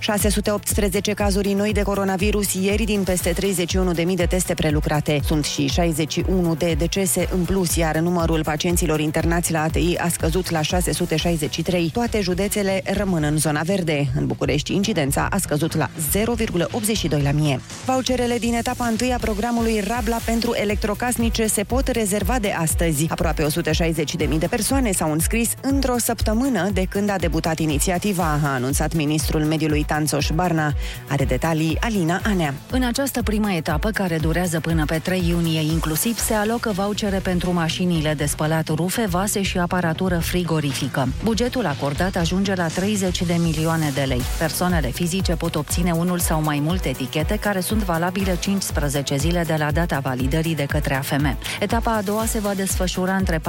618 cazuri noi de coronavirus ieri din peste 31.000 de teste prelucrate. Sunt și 61 de decese în plus, iar numărul pacienților internați la ATI a scăzut la 663. Toate județele rămân în zona verde. În București, incidența a scăzut la 0,82 la mie. Voucherele din etapa 1 a programului Rabla pentru electrocasnice se pot rezerva de astăzi. Aproape 160.000 de persoane s-au înscris într-o săptămână de când a debutat inițiativa, a anunțat ministrul mediului Tanțoș Barna. Are detalii Alina Anea. În această primă etapă, care durează până pe 3 iunie inclusiv, se alocă vouchere pentru mașinile de spălat rufe, vase și aparatură frigorifică. Bugetul acordat ajunge la 30 de milioane de lei. Persoanele fizice pot obține unul sau mai multe etichete care sunt valabile 15 zile de la data validării de către AFM. Etapa a doua se va desfășura între 4-17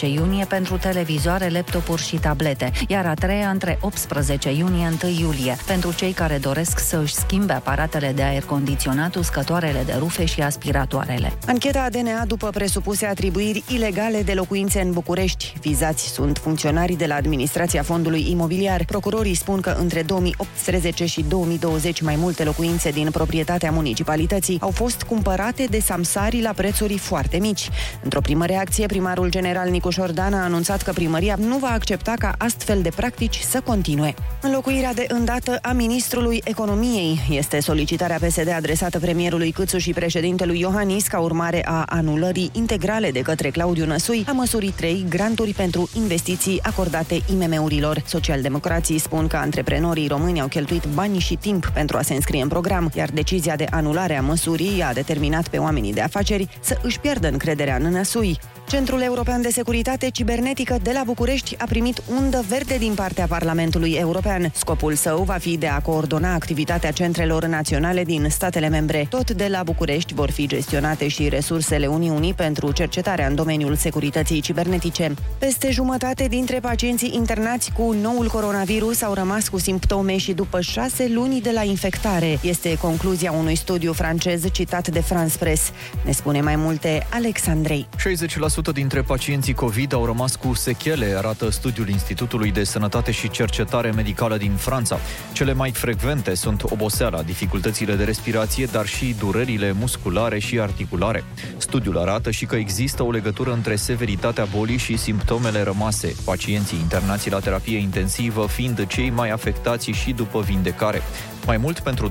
iunie pentru televizoare, laptopuri și tablete, iar a treia între 18 iunie 1 iulie iulie, pentru cei care doresc să își schimbe aparatele de aer condiționat, uscătoarele de rufe și aspiratoarele. Ancheta DNA după presupuse atribuiri ilegale de locuințe în București. Vizați sunt funcționarii de la Administrația Fondului Imobiliar. Procurorii spun că între 2018 și 2020 mai multe locuințe din proprietatea municipalității au fost cumpărate de samsari la prețuri foarte mici. Într-o primă reacție, primarul general Nicu Șordan a anunțat că primăria nu va accepta ca astfel de practici să continue. Înlocuirea de îndată a ministrului economiei. Este solicitarea PSD adresată premierului Câțu și președintelui Iohannis ca urmare a anulării integrale de către Claudiu Năsui a măsurii 3 granturi pentru investiții acordate IMM-urilor. Socialdemocrații spun că antreprenorii români au cheltuit bani și timp pentru a se înscrie în program, iar decizia de anulare a măsurii a determinat pe oamenii de afaceri să își pierdă încrederea în Năsui. Centrul European de Securitate Cibernetică de la București a primit undă verde din partea Parlamentului European. Scopul său va fi de a coordona activitatea centrelor naționale din statele membre. Tot de la București vor fi gestionate și resursele Uniunii pentru cercetarea în domeniul securității cibernetice. Peste jumătate dintre pacienții internați cu noul coronavirus au rămas cu simptome și după șase luni de la infectare. Este concluzia unui studiu francez citat de France Press. Ne spune mai multe Alexandrei. 60% dintre pacienții COVID au rămas cu sechele, arată studiul Institutului de Sănătate și Cercetare Medicală din Franța. Cele mai frecvente sunt oboseala, dificultățile de respirație, dar și durerile musculare și articulare. Studiul arată și că există o legătură între severitatea bolii și simptomele rămase, pacienții internații la terapie intensivă fiind cei mai afectați și după vindecare. Mai mult, pentru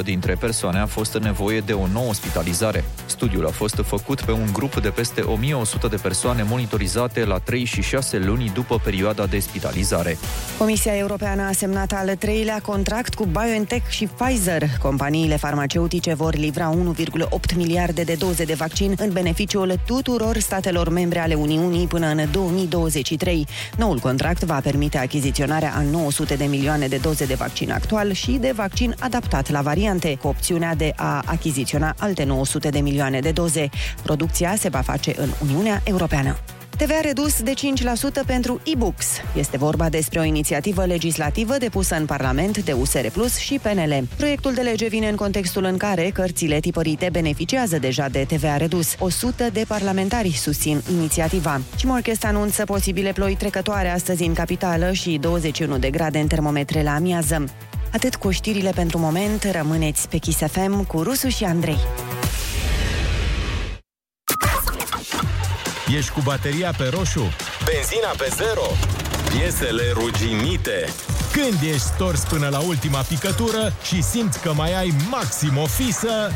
2% dintre persoane a fost nevoie de o nouă ospitalizare. Studiul a fost făcut pe un grup de peste 1100 de persoane monitorizate la 3 și 6 luni după perioada de spitalizare. Comisia Europeană a semnat al treilea contract cu BioNTech și Pfizer. Companiile farmaceutice vor livra 1,8 miliarde de doze de vaccin în beneficiul tuturor statelor membre ale Uniunii până în 2023. Noul contract va permite achiziționarea a 900 de milioane de doze de vaccin actual și de vaccin adaptat la variante, cu opțiunea de a achiziționa alte 900 de milioane de doze. Producția se va face în Uniunea Europeană. TVA redus de 5% pentru e-books. Este vorba despre o inițiativă legislativă depusă în Parlament de USR Plus și PNL. Proiectul de lege vine în contextul în care cărțile tipărite beneficiază deja de TVA redus. 100 de parlamentari susțin inițiativa. Cimorchest anunță posibile ploi trecătoare astăzi în capitală și 21 de grade în termometre la amiază. Atât cu știrile pentru moment, rămâneți pe Kiss FM cu Rusu și Andrei. Ești cu bateria pe roșu? Benzina pe zero? Piesele ruginite? Când ești stors până la ultima picătură și simți că mai ai maxim o fisă,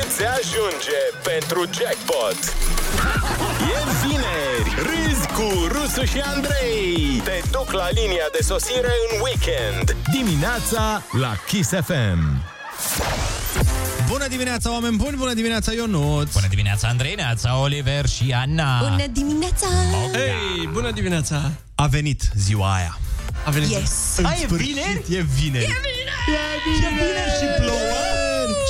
îți ajunge pentru jackpot! E vineri! Râzi cu Rusu și Andrei! Te duc la linia de sosire în weekend! Dimineața la Kiss FM! Bună dimineața, oameni buni! Bună dimineața, Ionut! Bună dimineața, Andrei, Neața, Oliver și Ana! Bună dimineața! Hei, bună dimineața! A venit ziua aia. A venit Yes. În A, e sfârșit, vineri? E vineri! E vineri și plouă?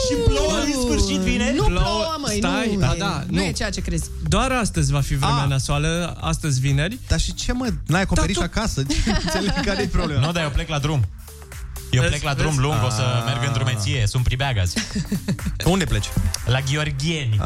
Și plouă în sfârșit vineri? Nu Plouă. plouă, măi, Stai, nu, da, e- da, nu nu. e ceea ce crezi. Doar astăzi va fi vremea Ah. nasoală, astăzi vineri. Dar și ce mă? N-ai acoperiș Da, tu- acasă? Înțeleg care e problema. Nu, dar eu plec la drum. Eu plec la drum lung, o să merg în drumeție, sunt pribeag azi. Unde pleci? La Gheorgheni.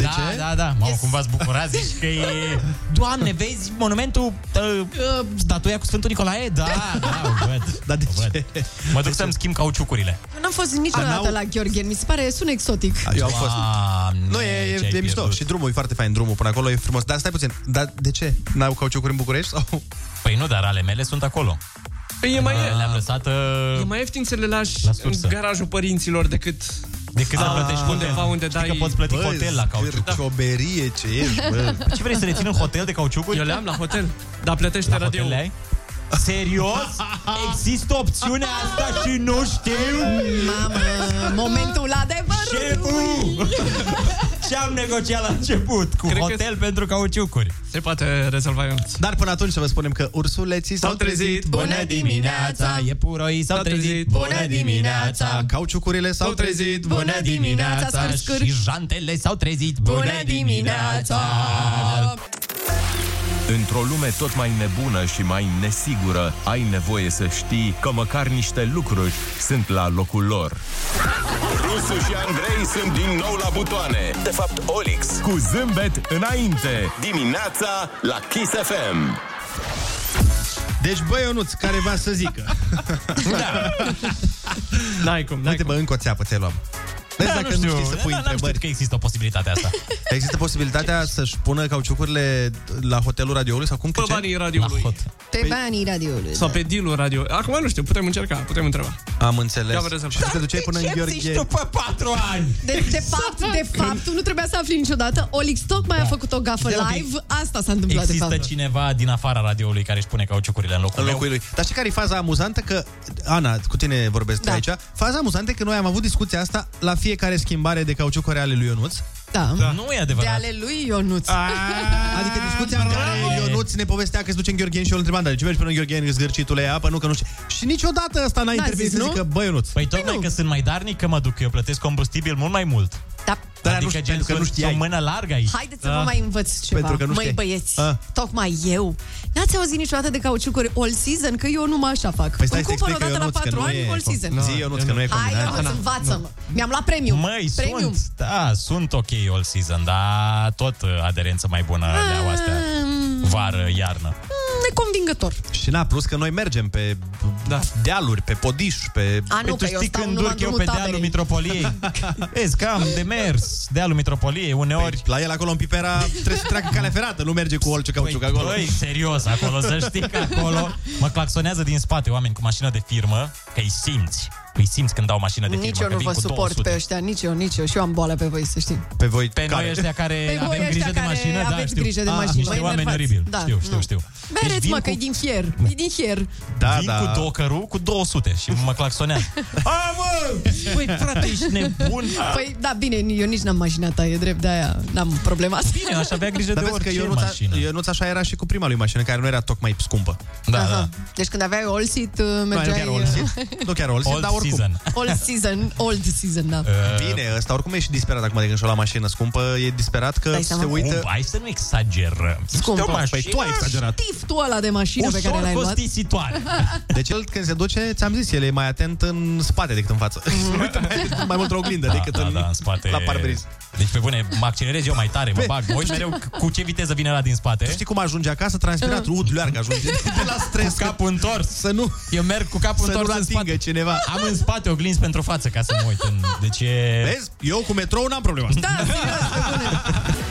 De da, ce? Da, da, Mamă, cumva ați bucurat, zici că e... Doamne, vezi monumentul, uh, uh, statuia cu Sfântul Nicolae? Da, da, o văd. Dar de o văd. ce? Mă duc să-mi schimb cauciucurile. Eu n-am fost niciodată n-au- la Gheorghen, mi se pare, sună exotic. Eu am fost. Doamne, Nu, e, ce-ai e, e mișto. pierdut. Și drumul e foarte fain, drumul până acolo e frumos. Dar stai puțin, dar de ce? N-au cauciucuri în București? Sau? Păi nu, dar ale mele sunt acolo. Păi e mai, Le-am lăsat uh, e mai ieftin să le lași La în sursă. garajul părinților decât decât să plătești undeva hotel. unde Știi dai... că poți plăti hotel la cauciuc. Cioberie ce ești, bă. Ce vrei să le țin în hotel de cauciucuri? Eu le am la hotel, dar plătește La radio. hotel le ai? Serios? Există opțiunea asta și nu știu? Mamă, momentul adevărului. Șeful! Ce am negociat la început? Cu Cred că- hotel pentru cauciucuri. Se poate rezolva eu. Dar până atunci să vă spunem că ursuleții s-au S-au trezit. trezit. Bună dimineața! Iepuroii s-au S-au trezit. trezit. Bună dimineața! Cauciucurile s-au S-au trezit. trezit. Bună dimineața, scâr, scârș. Și jantele s-au trezit. Bună dimineața! Într-o lume tot mai nebună și mai nesigură, ai nevoie să știi că măcar niște lucruri sunt la locul lor. Rusu și Andrei sunt din nou la butoane. De fapt, Olix. Cu zâmbet înainte. Dimineața la Kiss FM. Deci, băi, Ionuț, care va să zică. N-ai cum, n-ai Uite, cum. bă, încă o țeapă ți-ai luat. Vezi Da, dacă nu știi să pui Da, n-am știut întrebări. că există o posibilitate asta. Există posibilitatea să-și pună cauciucurile la hotelul radioului sau cum? Pe Că ce? banii La radioului. hot. Pe banii radioului. Sau pe deal radio. Acum nu știu, putem încerca, putem întreba. Am înțeles. Ia vă rezolv. Și te duceai până în Ce zici Gheorghe. tu pe patru ani? De, de fapt, de fapt, tu nu trebuia să afli niciodată. Olix tocmai a făcut o gafă Stai un pic. live. Asta s-a întâmplat de Există fapt. cineva din afara radioului care își pune cauciucurile în locul În meu? locul lui. Dar știi care e faza amuzantă? Că, Ana, cu tine vorbesc Da. aici. Faza amuzantă e că noi am avut discuția asta la fiecare schimbare de cauciucuri ale lui Ionuț. Da. Nu e De adevărat. ale lui Ionuț. Adică discuția în care Ionuț ne povestea că se duce în Gheorgheni și eu îl întrebam, dar de ce mergi până în Gheorgheni, zgârcitule, apă, nu, că nu știu. Și niciodată ăsta n-a N-a intervenit zis, să nu? zică, bă, Ionuț. Păi tocmai nu. că sunt mai darnic că mă duc, eu plătesc combustibil mult mai mult. Da. Dar adică nu știu, gen pentru că nu sunt, știai. sunt mână largă aici. Haideți să vă mai învăț ceva. Pentru că nu Măi, știai. băieți, Ah. tocmai eu. N-ați auzit niciodată de cauciucuri all season? Că eu numai așa fac. Păi stai Îmi să cumpăr explic că odată la Ionuț, că 4 nu ani e... all season. Zi, Ionuț, că nu e Hai, combinat. Ionuț, învață-mă. Mi-am luat premium. Măi, premium. sunt, da, sunt ok all season, dar tot uh, aderență mai bună le-au astea. Mm, Vară, iarnă. Neconvingător. Și na, plus că noi mergem pe Da. dealuri, pe podiș, pe... A, nu, Păi tu că eu știi stau când numai urc în eu drumul pe dealul taberei. Mitropoliei? Vezi că am de mers dealul Mitropoliei, uneori... Păi, la el acolo în Pipera trebuie să treacă calea ferată, nu merge cu orice cauciuc acolo. Băi, serios, acolo, să știi că acolo mă claxonează din spate oameni cu mașină de firmă, că îi simți. Îi simți când dau mașină de firmă, Nici eu că nu vin vă cu suport 200. pe ăștia, nici eu, nici eu. Și eu am boală pe voi, să știi. Pe voi Pe care? noi ăștia care Pe voi avem ăștia grijă de care mașină, da, aveți știu. grijă de Ah, mașină, Niște mă oameni enervați. oribili. Da, știu, știu, nu. știu. Bereți, vin mă, cu- că e din fier. E din fier. Da, Vin da. cu docăru cu 200 și mă claxonează. A, mă! Băi, frate, ești nebun? Păi, da, bine, eu nici n-am mașina ta, e drept, de-aia n-am problema asta. Bine, aș avea grijă Dar de vezi că orice Ionuț, mașină. Ionuț așa era și cu prima lui mașină, care nu era tocmai scumpă. Da, Aha. da. Deci când aveai all seat, uh, Nu, nu mergeai... chiar all seat, nu chiar all seat, Old dar oricum. Season. All season, old season, da. Bine, ăsta oricum e și disperat acum de când și-a luat mașină scumpă, e disperat că Dai se seama? uită... Bun, hai să nu exagerăm. Scumpă. Este o Păi tu ai exagerat. Știftul ăla de mașină pe care Ușor l-ai luat. costisitoare. Deci el când se duce, ți-am zis, el e mai atent în spate decât în față. Mm. Se uită mai, mai mult la oglindă Da, decât da, în, da, în spate. la parbriz. Deci pe bune, mă accelerez eu mai tare, mă bag, mă uit mereu cu ce viteză vine la din spate. Tu știi cum ajunge acasă? Transpirat, Mm. ud, leargă, ajunge de la stres. Cu capul întors. Să nu, Eu merg cu capul să nu întors în atingă spate. cineva. Am în spate oglinzi pentru față ca să mă uit. În... Deci e... Vezi? Eu cu metrou n-am problema asta. Da,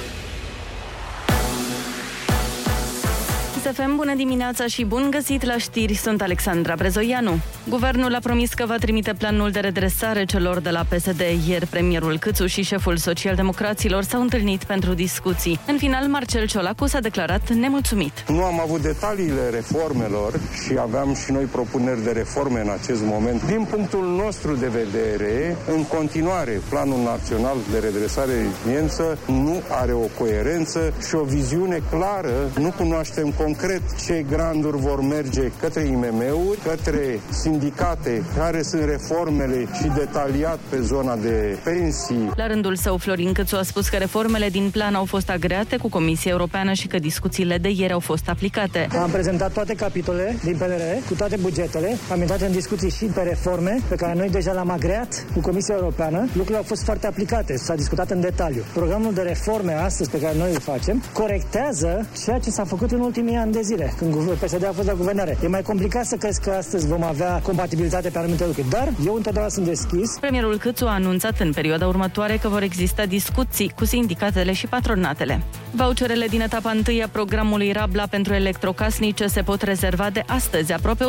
SFM, bună dimineața și bun găsit la știri, sunt Alexandra Brezoianu. Guvernul a promis că va trimite planul de redresare celor de la PSD. Ieri premierul Câțu și șeful socialdemocraților s-au întâlnit pentru discuții. În final, Marcel Ciolacu s-a declarat nemulțumit. Nu am avut detaliile reformelor și aveam și noi propuneri de reforme în acest moment. Din punctul nostru de vedere, în continuare, Planul Național de Redresare și Reziliență nu are o coerență și o viziune clară. Nu cunoaștem concret concret ce granturi vor merge către IMM-uri, către sindicate, care sunt reformele și detaliat pe zona de pensii. La rândul său, Florin Câțu a spus că reformele din plan au fost agreate cu Comisia Europeană și că discuțiile de ieri au fost aplicate. Am prezentat toate capitolele din PNR, cu toate bugetele, am intrat în discuții și pe reforme, pe care noi deja le-am agreat cu Comisia Europeană. Lucrurile au fost foarte aplicate, s-a discutat în detaliu. Programul de reforme astăzi pe care noi îl facem corectează ceea ce s-a făcut în ultimii ani de zile, când PSD a fost la guvernare. E mai complicat să crezi că astăzi vom avea compatibilitate pe anumite lucruri, dar eu întotdeauna sunt deschis. Premierul Câțu a anunțat în perioada următoare că vor exista discuții cu sindicatele și patronatele. Voucherele din etapa 1 a programului Rabla pentru electrocasnice se pot rezerva de astăzi. Aproape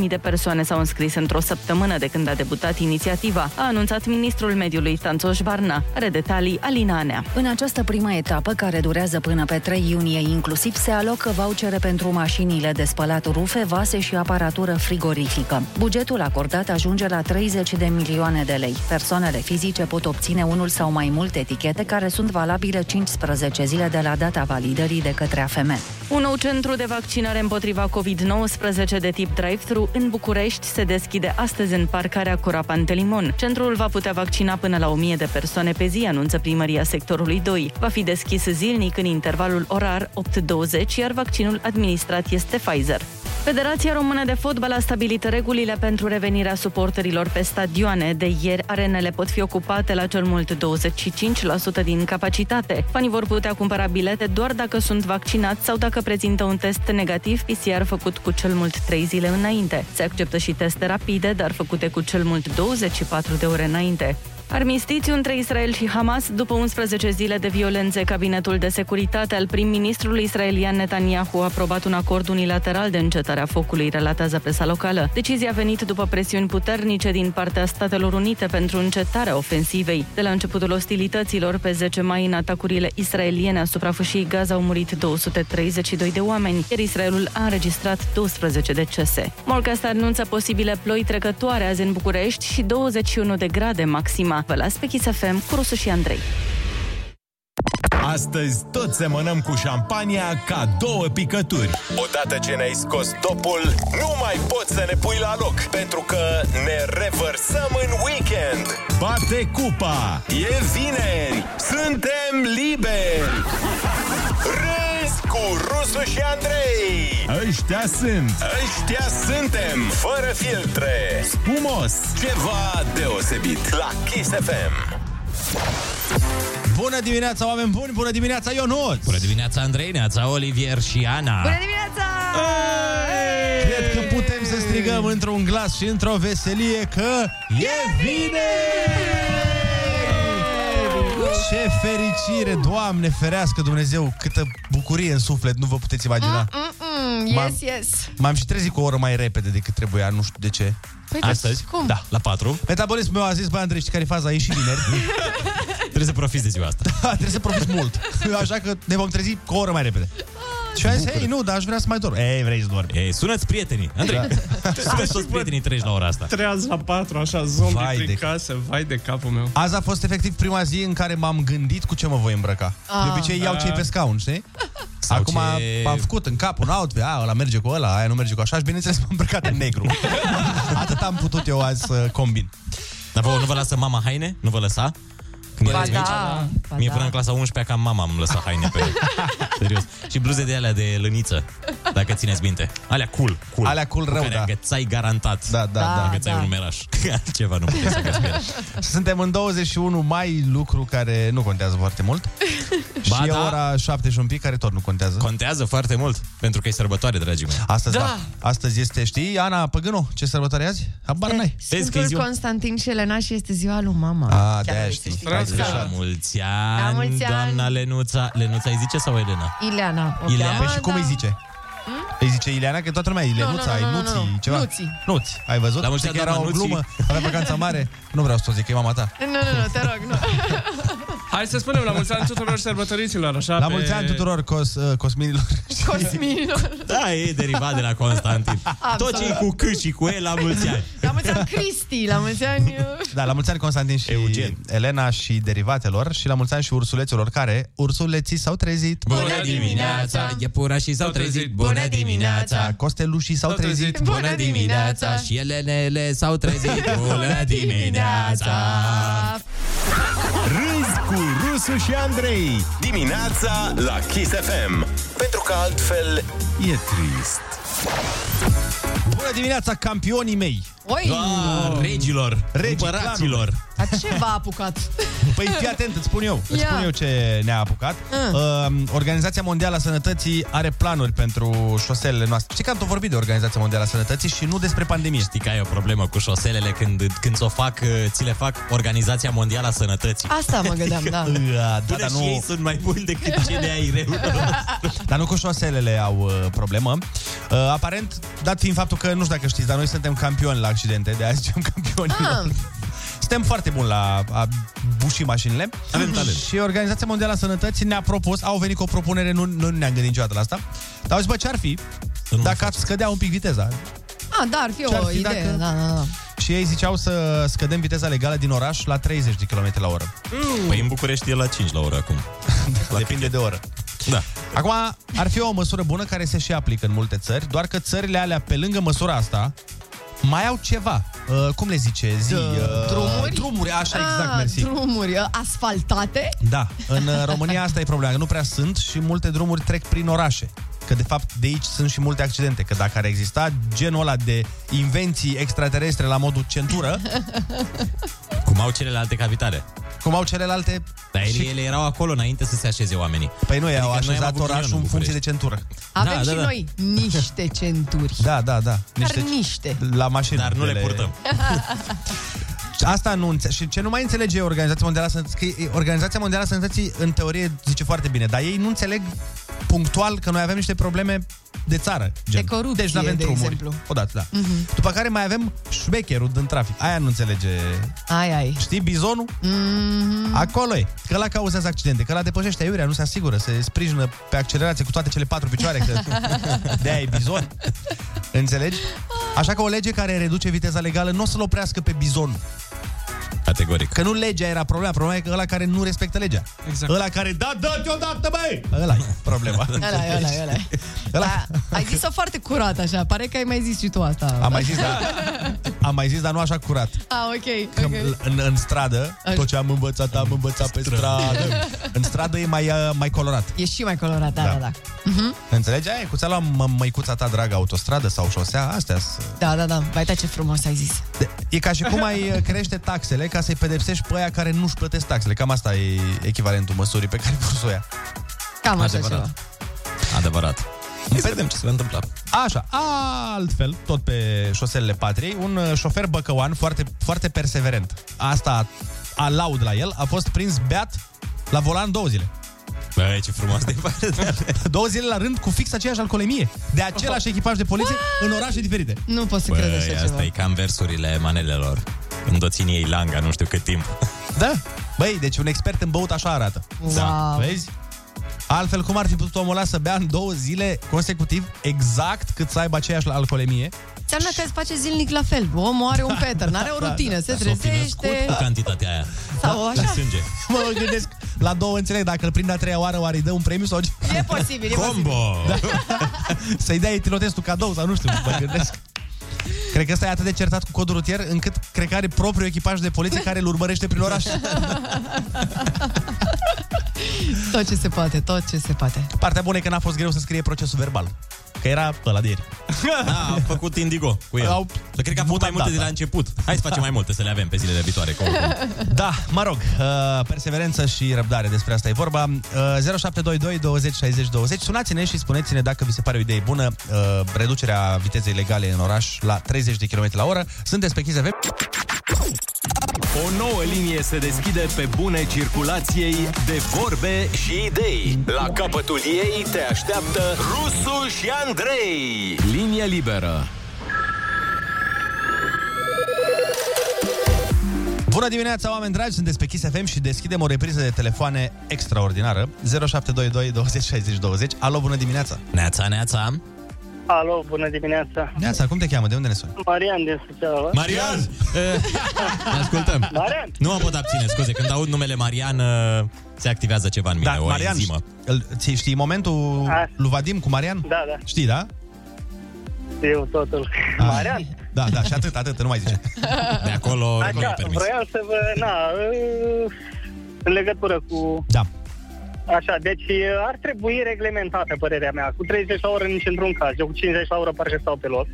160.000 de persoane s-au înscris într-o săptămână de când a debutat inițiativa, a anunțat ministrul mediului Tanțoș Barna. Are detalii Alina Anea. În această primă etapă, care durează până pe 3 iunie inclusiv, se alocă vouchere pentru mașinile de spălat rufe, vase și aparatură frigorifică. Bugetul acordat ajunge la 30 de milioane de lei. Persoanele fizice pot obține unul sau mai multe etichete care sunt valabile 15 zile de la data validării de către AFM. Un nou centru de vaccinare împotriva COVID-19 de tip drive-thru în București se deschide astăzi în parcarea Cora Pantelimon. Centrul va putea vaccina până la 1000 de persoane pe zi, anunță primăria sectorului 2. Va fi deschis zilnic în intervalul orar 8-20, iar vaccinul administrat este Pfizer. Federația Română de Fotbal a stabilit regulile pentru revenirea suporterilor pe stadioane. De ieri, arenele pot fi ocupate la cel mult 25% din capacitate. Fanii vor putea cumpăra bilete doar dacă sunt vaccinați sau dacă prezintă un test negativ PCR făcut cu cel mult 3 zile înainte. Se acceptă și teste rapide, dar făcute cu cel mult 24 de ore înainte. Armistițiu între Israel și Hamas după 11 zile de violențe. Cabinetul de securitate al prim-ministrului israelian Netanyahu a aprobat un acord unilateral de încetare a focului, relatează presa locală. Decizia a venit după presiuni puternice din partea Statelor Unite pentru încetarea ofensivei. De la începutul ostilităților, pe 10 mai, în atacurile israeliene asupra fâșiei Gaza au murit 232 de oameni, iar Israelul a înregistrat 12 decese. Morcast anunță posibile ploi trecătoare azi în București și 21 de grade maxima. Vă las pe Kiss FM cu Rusu și Andrei. Astăzi tot semănăm cu șampania ca două picături. Odată ce ne-ai scos topul, nu mai poți să ne pui la loc, pentru că ne revărsăm în weekend. Bate cupa! E vineri! Suntem liberi! Râzi cu Rusu și Andrei! Ăștia sunt! Ăștia suntem! Fără filtre! Spumos! Ceva deosebit la Kiss FM! Bună dimineața, oameni buni! Bună dimineața, Ionut! Bună dimineața, Andrei, Neața, Olivier și Ana. Bună dimineața! Cred că putem să strigăm într-un glas și într-o veselie că e vineri! Ce fericire! Doamne ferească Dumnezeu! Câtă bucurie în suflet, nu vă puteți imagina. Mm, M-am- yes, yes. M-am și trezit cu o oră mai repede decât trebuia, nu știu de ce. Păi, Astăzi? cum? Da, la 4. Metabolismul meu a zis, bă, Andrei, știi care e faza? E și vineri. Trebuie să profiți de ziua asta. Da, trebuie să profit mult. Așa că ne vom trezi cu o oră mai repede. Și am zis, hei, nu, dar aș vrea să mai dorm. Ei, vrei să dormi. Ei, sunați prietenii. Andrei, sunați toți prietenii treci la ora asta. Treaz la patru, așa, zombi Vai prin de- casă, vai de capul meu. Azi a fost efectiv prima zi în care m-am gândit cu ce mă voi îmbrăca. Ah. De obicei iau cei pe scaun, știi? Sau Acum ce- m-am făcut în cap un outfit, a, ăla merge cu ăla, aia nu merge cu așa și bineînțeles m-am îmbrăcat în negru. Atât am putut eu azi să combin. Dar vouă nu vă lasă mama haine? Nu vă lăsa? Când Ba erați mici? da, ba Mie da. până în clasa 11 cam mama îmi lăsa haine pe Serios. Și bluze de alea de lăniță, dacă țineți minte. Alea cool, cool. Alea cool Cu rău, care da. înghețai garantat. Da, da, da. Înghețai da. un numeraș. Altceva nu puteți să gaspire. Suntem în 21 mai, lucru care nu contează foarte mult. Ba și e da. ora 7 și un pic, care tot nu contează. Contează foarte mult, pentru că e sărbătoare, dragii mei. Astăzi, da. Da. Astăzi este, știi, Ana Păgânu, ce sărbătoare e azi? Habar n-ai. Vezi că e Sfântul ziua... Constantin și Elena și este ziua lui mama. A, Chiar de-aia vrei știi. Să știi. Ai La greșat. mulți La ani, mulți ani. doamna Lenuța. Lenuța îi zice sau Elena? Ileana. o Ileana. cheamă, Păi și cum da. îi zice? Îi zice Ileana că toată lumea e Ilenuța, nu, ai nu, nu, Nuții, nu. ceva. Nuții. Nuți. Ai văzut? La mulți Știi că ani, era o doamna glumă, avea vacanța mare. Nu vreau să o zic, că e mama ta. Nu, nu, nu, te rog, nu. Hai să spunem la mulți ani tuturor sărbătoriților, așa, La pe... mulți ani tuturor cos, uh, cosminilor. Cosminilor. Da, e derivat de la Constantin. Absolut. Tot ce e cu C și cu E la mulți ani. La mulți ani, Cristi, la mulți ani... uh, Da, la mulți ani Constantin și Eugen. Elena și derivatelor și la mulți ani și ursuleților care ursuleții s-au trezit. Bună dimineața, iepurașii s-au trezit. Bună dimineața, Costelușii s-au trezit. Bună dimineața Și elenele s-au trezit Bună dimineața Râzi cu Rusu și Andrei. Dimineața la Kiss FM. Pentru că altfel E trist. Bună dimineața, campionii mei! Oi! Ah, Regilor, Regii împăraților Dar ce v-a apucat? Păi fii atent, îți spun eu. Îți Ia. spun eu ce ne-a apucat. Ah. Uh, Organizația Mondială a Sănătății are planuri pentru șoselele noastre. Știi că am tot vorbit de Organizația Mondială a Sănătății și nu despre pandemie. Știi că ai o problemă cu șoselele când, când ți-o fac, uh, ți le fac Organizația Mondială a Sănătății Asta mă gândeam, da. Uh, da, Până dar și nu, ei sunt mai buni decât ce de ai reu dar nu cu șoselele au uh, problemă. Uh, aparent, dat fiind faptul că, nu știu dacă știți, dar noi suntem campioni la accidente, de azi zicem campioni. Ah. Suntem foarte buni la a buși mașinile. Avem talent. Și Organizația Mondială a Sănătății ne-a propus, au venit cu o propunere, nu, nu ne-am gândit niciodată la asta, dar au zis, bă, ce ar fi nu dacă ați scădea un pic viteza? Ah, da, ar fi Ce-ar o fi idee. dacă- Da, da, da. Și ei ziceau să scădem viteza legală din oraș la 30 de km la oră. Păi în București e la 5 la oră acum Depinde de oră. Da Acum, ar fi o măsură bună care se și aplică în multe țări, doar că țările alea, pe lângă măsura asta, mai au ceva. Uh, cum le zice? Zi, uh, drumuri? Drumuri, așa exact, ah, mersi. Drumuri uh, asfaltate? Da, în uh, România asta e problema, că nu prea sunt și multe drumuri trec prin orașe. Că de fapt de aici sunt și multe accidente, că dacă ar exista genul ăla de invenții extraterestre la modul centură, Cum au celelalte capitale cum au celelalte, Dar ele, Și- ele erau acolo înainte să se așeze oamenii păi nu, ei au Adică noi am așezat avut orașul ghinion în în funcție de București. centură. Avem Da, da, și da. noi niște centuri. Da, da, da. Dar niște. La mașini. Dar nu le ele- purtăm Și Asta nu înțe- Și ce nu mai înțelege Organizația Mondială a Sănătății, că e- Organizația Mondială a Sănătății în teorie zice foarte bine, dar ei nu înțeleg punctual că noi avem niște probleme de țară. Gen. De corupție, deci nu avem de drumuri. exemplu. Odată, da. Mhm. După care mai avem șmecherul din trafic. Aia nu înțelege. Ai, ai. Știi, bizonul? Mm, Acolo e. Că la cauzează accidente, că la depășește aiurea, nu se asigură, se sprijină pe accelerație cu toate cele patru picioare, că de aia e bizon. Înțelegi? Așa că o lege care reduce viteza legală nu o să-l oprească pe bizon. Categoric Că nu legea era problema, problema e că ăla care nu respectă legea. Exact. Ăla care, da, dă-te odată, băi! Ăla e problema. Ăla, e, ăla, e, ăla. e. Ăla... Da, ai zis-o foarte curat, așa. Pare că ai mai zis și tu asta. Am mai zis, da, am mai zis, dar nu așa curat. Ah, ok, Că ok. în, în stradă, Așa. tot ce am învățat, am învățat pe stradă. În stradă e mai, uh, mai colorat. E și mai colorat, da, Da. da, da. Mhm. Înțelegi? Aia e cu ți-a luat mă- măicuța ta dragă autostradă sau șosea, astea sunt. Da, da, da. Vai, da, ce frumos ai zis. De- E ca și cum ai uh, crește taxele ca să-i pedepsești pe aia care nu-și plătesc taxele. Cam asta e echivalentul măsurii pe care vor să o ia. Cam așa Adevărat. ceva. Adevărat Hai să vedem ce se va întâmpla Așa, altfel, tot pe șoselele patriei, un uh, șofer băcăuan foarte, foarte perseverent. Asta a laud la el, a fost prins beat la volan două zile. Băi, ce frumos de Două zile la rând cu fix aceeași alcoolemie. De același echipaj de poliție în orașe diferite. Nu pot să cred așa Băi, ceva. asta e cam versurile manelelor Când o țin ei langa, nu știu cât timp Da. Băi, deci un expert în băut așa arată. Wow. Vezi? Altfel, cum ar fi putut omul ăla să bea în două zile consecutiv exact cât să aibă aceeași alcoolemie? Înseamnă că îți face zilnic la fel. Omul are un pattern, are o Da, rutină, se S-o fi născut trezește. cu cantitatea aia Sau De așa. sânge Mă gândesc, la două înțeleg, dacă îl prind a treia oară, oare îi dă un premiu sau ce? E posibil, e posibil. Combo! Da. Să-i dea etilotestul cadou sau nu știu, mă gândesc. Cred că ăsta e atât de certat cu codul rutier încât cred că are propriul echipaj de poliție care îl urmărește prin oraș. Tot ce se poate, tot ce se poate. Partea bună e că n-a fost greu să scrie procesul verbal. Că era ăla de ieri. Da, am făcut indigo cu el. Au- Dar cred că a făcut mai multe data. de la început. Hai să facem mai multe, să le avem pe zilele viitoare. Cum? Da, mă rog, uh, perseverență și răbdare, despre asta e vorba. Uh, 0722 20 60 20. Sunați-ne și spuneți-ne dacă vi se pare o idee bună uh, reducerea vitezei legale în oraș la 30 de km la oră. Sunteți pe Kiss FM. O nouă linie se deschide pe bune circulației de vorbe și idei. La capătul ei te așteaptă Rusu și Andrei. Linie liberă. Bună dimineața, oameni dragi! Sunteți pe Kiss FM și deschidem o repriză de telefoane extraordinară. 0722 20 60 20. Alo, bună dimineața! Neața, neața! Alo, bună dimineața! Neața, cum te cheamă? De unde ne suni? Marian din Suceava. Marian! Ne ascultăm. Marian! Nu mă pot abține, scuze. Când aud numele Marian, uh, se activează ceva în mine, Da, o Marian, enzimă. îl, ți știi momentul A. lui Vadim cu Marian? Da, da. Știi, da? Eu totul. Marian? Da, da, și atât, atât, nu mai zice. De acolo, Așa, vreau să vă... Na, uh, în legătură cu... Da. Așa, deci uh, ar trebui reglementată, părerea mea. Cu 30 la oră nici într-un caz. Eu cu 50 la oră parcă stau pe loc.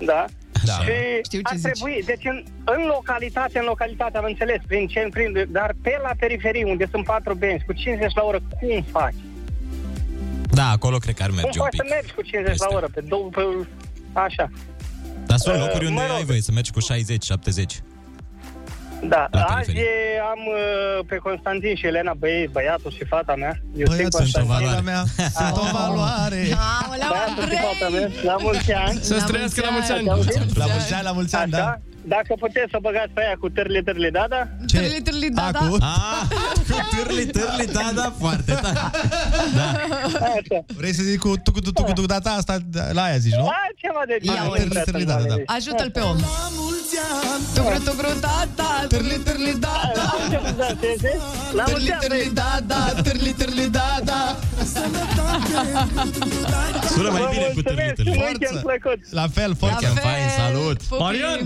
Da? Da. Și Știu ce ar zici. trebui, deci în, în localitate, în localitate, am înțeles, prin ce, prin, dar pe la periferie, unde sunt patru benzi, cu 50 la oră, cum faci? Da, acolo cred că ar Cum merge un faci pic. să mergi cu 50 la oră? Pe două, pe, așa. Dar sunt Uh, locuri unde mă rog. ai voie să mergi cu 60-70. Da, La azi periferie. e- am uh, pe Constantin și Elena, băie, băiatul și fata mea. Eu Băiat, sunt sunt o Constantin. valoare. mea, sunt o valoare. Aoleu, Băiatul și fata mea, Andrei! la mulți ani. Să-ți trăiască la mulți ani. La mulți ani, la mulți ani, Așa? da. Dacă puteți să băgați pe aia cu târli, târli, da, da? Ce? Târli, târli, da, da. Acu? Ah, cu târli, târli, da, da, foarte tare. Așa. Vrei să zici cu tu cu tu cu tu data asta la aia zici, nu? Da, ceva de Ia genul. uite, Nu prea târli, sunt da, da, da. mare. Ajută-l pe om. Tugru, tugru, da, da, târli, târli, da, da. Am ce să danseze? La mulți Târli, ani, târli, băi. da, da, târli, târli, da, da. Sună mai Vă bine cu târli, mulțumesc și târli. weekend plăcut. La fel, forță. Weekend fain, salut! Pupii. Marian!